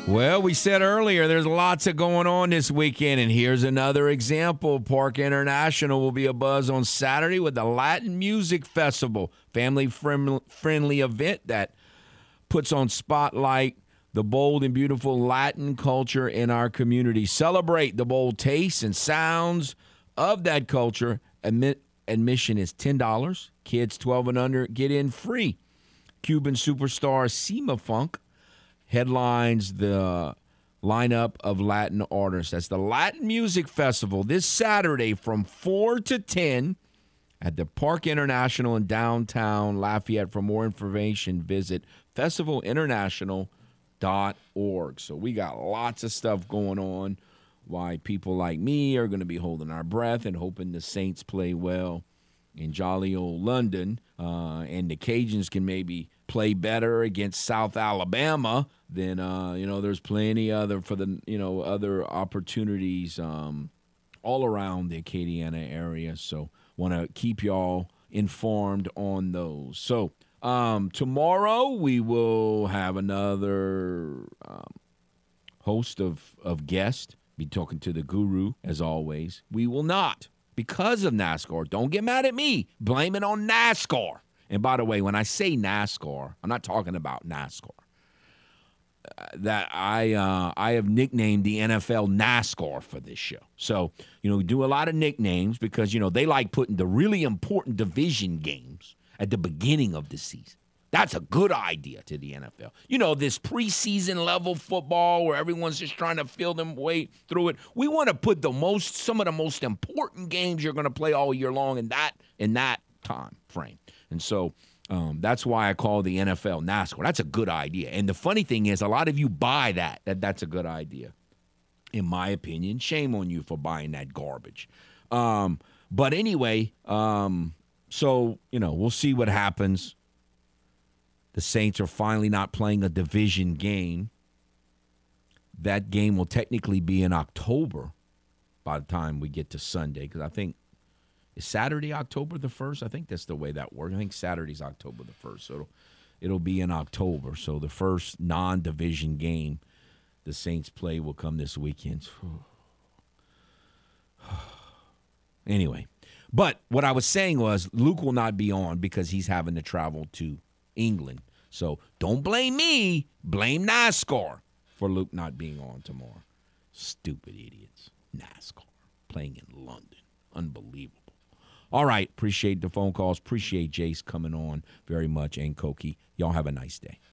Well, we said earlier there's lots of going on this weekend, and here's another example. Parc International will be a buzz on Saturday with the Latin Music Festival, family friendly event that puts on spotlight the bold and beautiful Latin culture in our community. Celebrate the bold tastes and sounds of that culture. Admission is $10. Kids 12 and under get in free. Cuban superstar Cimafunk headlines the lineup of Latin artists. That's the Latin Music Festival this Saturday from 4 to 10 at the Parc International in downtown Lafayette. For more information, visit festivalinternational.org. So we got lots of stuff going on. Why people like me are going to be holding our breath and hoping the Saints play well in jolly old London, uh, and the Cajuns can maybe play better against South Alabama, then uh, you know there's plenty other for the you know other opportunities um, all around the Acadiana area. So want to keep y'all informed on those. So um, tomorrow we will have another um, host of of guests. Be talking to the guru as always. We will not because of NASCAR. Don't get mad at me. Blame it on NASCAR. And by the way, when I say NASCAR, I'm not talking about NASCAR. Uh, that I uh, I have nicknamed the NFL NASCAR for this show. So you know we do a lot of nicknames because you know they like putting the really important division games at the beginning of the season. That's a good idea to the NFL. You know, this preseason level football where everyone's just trying to feel them way through it. We want to put the most some of the most important games you're going to play all year long in that in that time frame. And so um, that's why I call the NFL NASCAR. That's a good idea. And the funny thing is, a lot of you buy that, that that's a good idea. In my opinion, shame on you for buying that garbage. Um, but anyway, um, so, you know, we'll see what happens. The Saints are finally not playing a division game. that game will technically be in October by the time we get to Sunday because I think is Saturday October the first. I think that's the way that works. I think Saturday's October the first, so it'll, it'll be in October. So the first non-division game the Saints play will come this weekend. anyway, but what I was saying was Luke will not be on because he's having to travel to England. So don't blame me. Blame NASCAR for Luke not being on tomorrow. Stupid idiots. NASCAR playing in London. Unbelievable. All right. Appreciate the phone calls. Appreciate Jace coming on very much and Koki. Y'all have a nice day.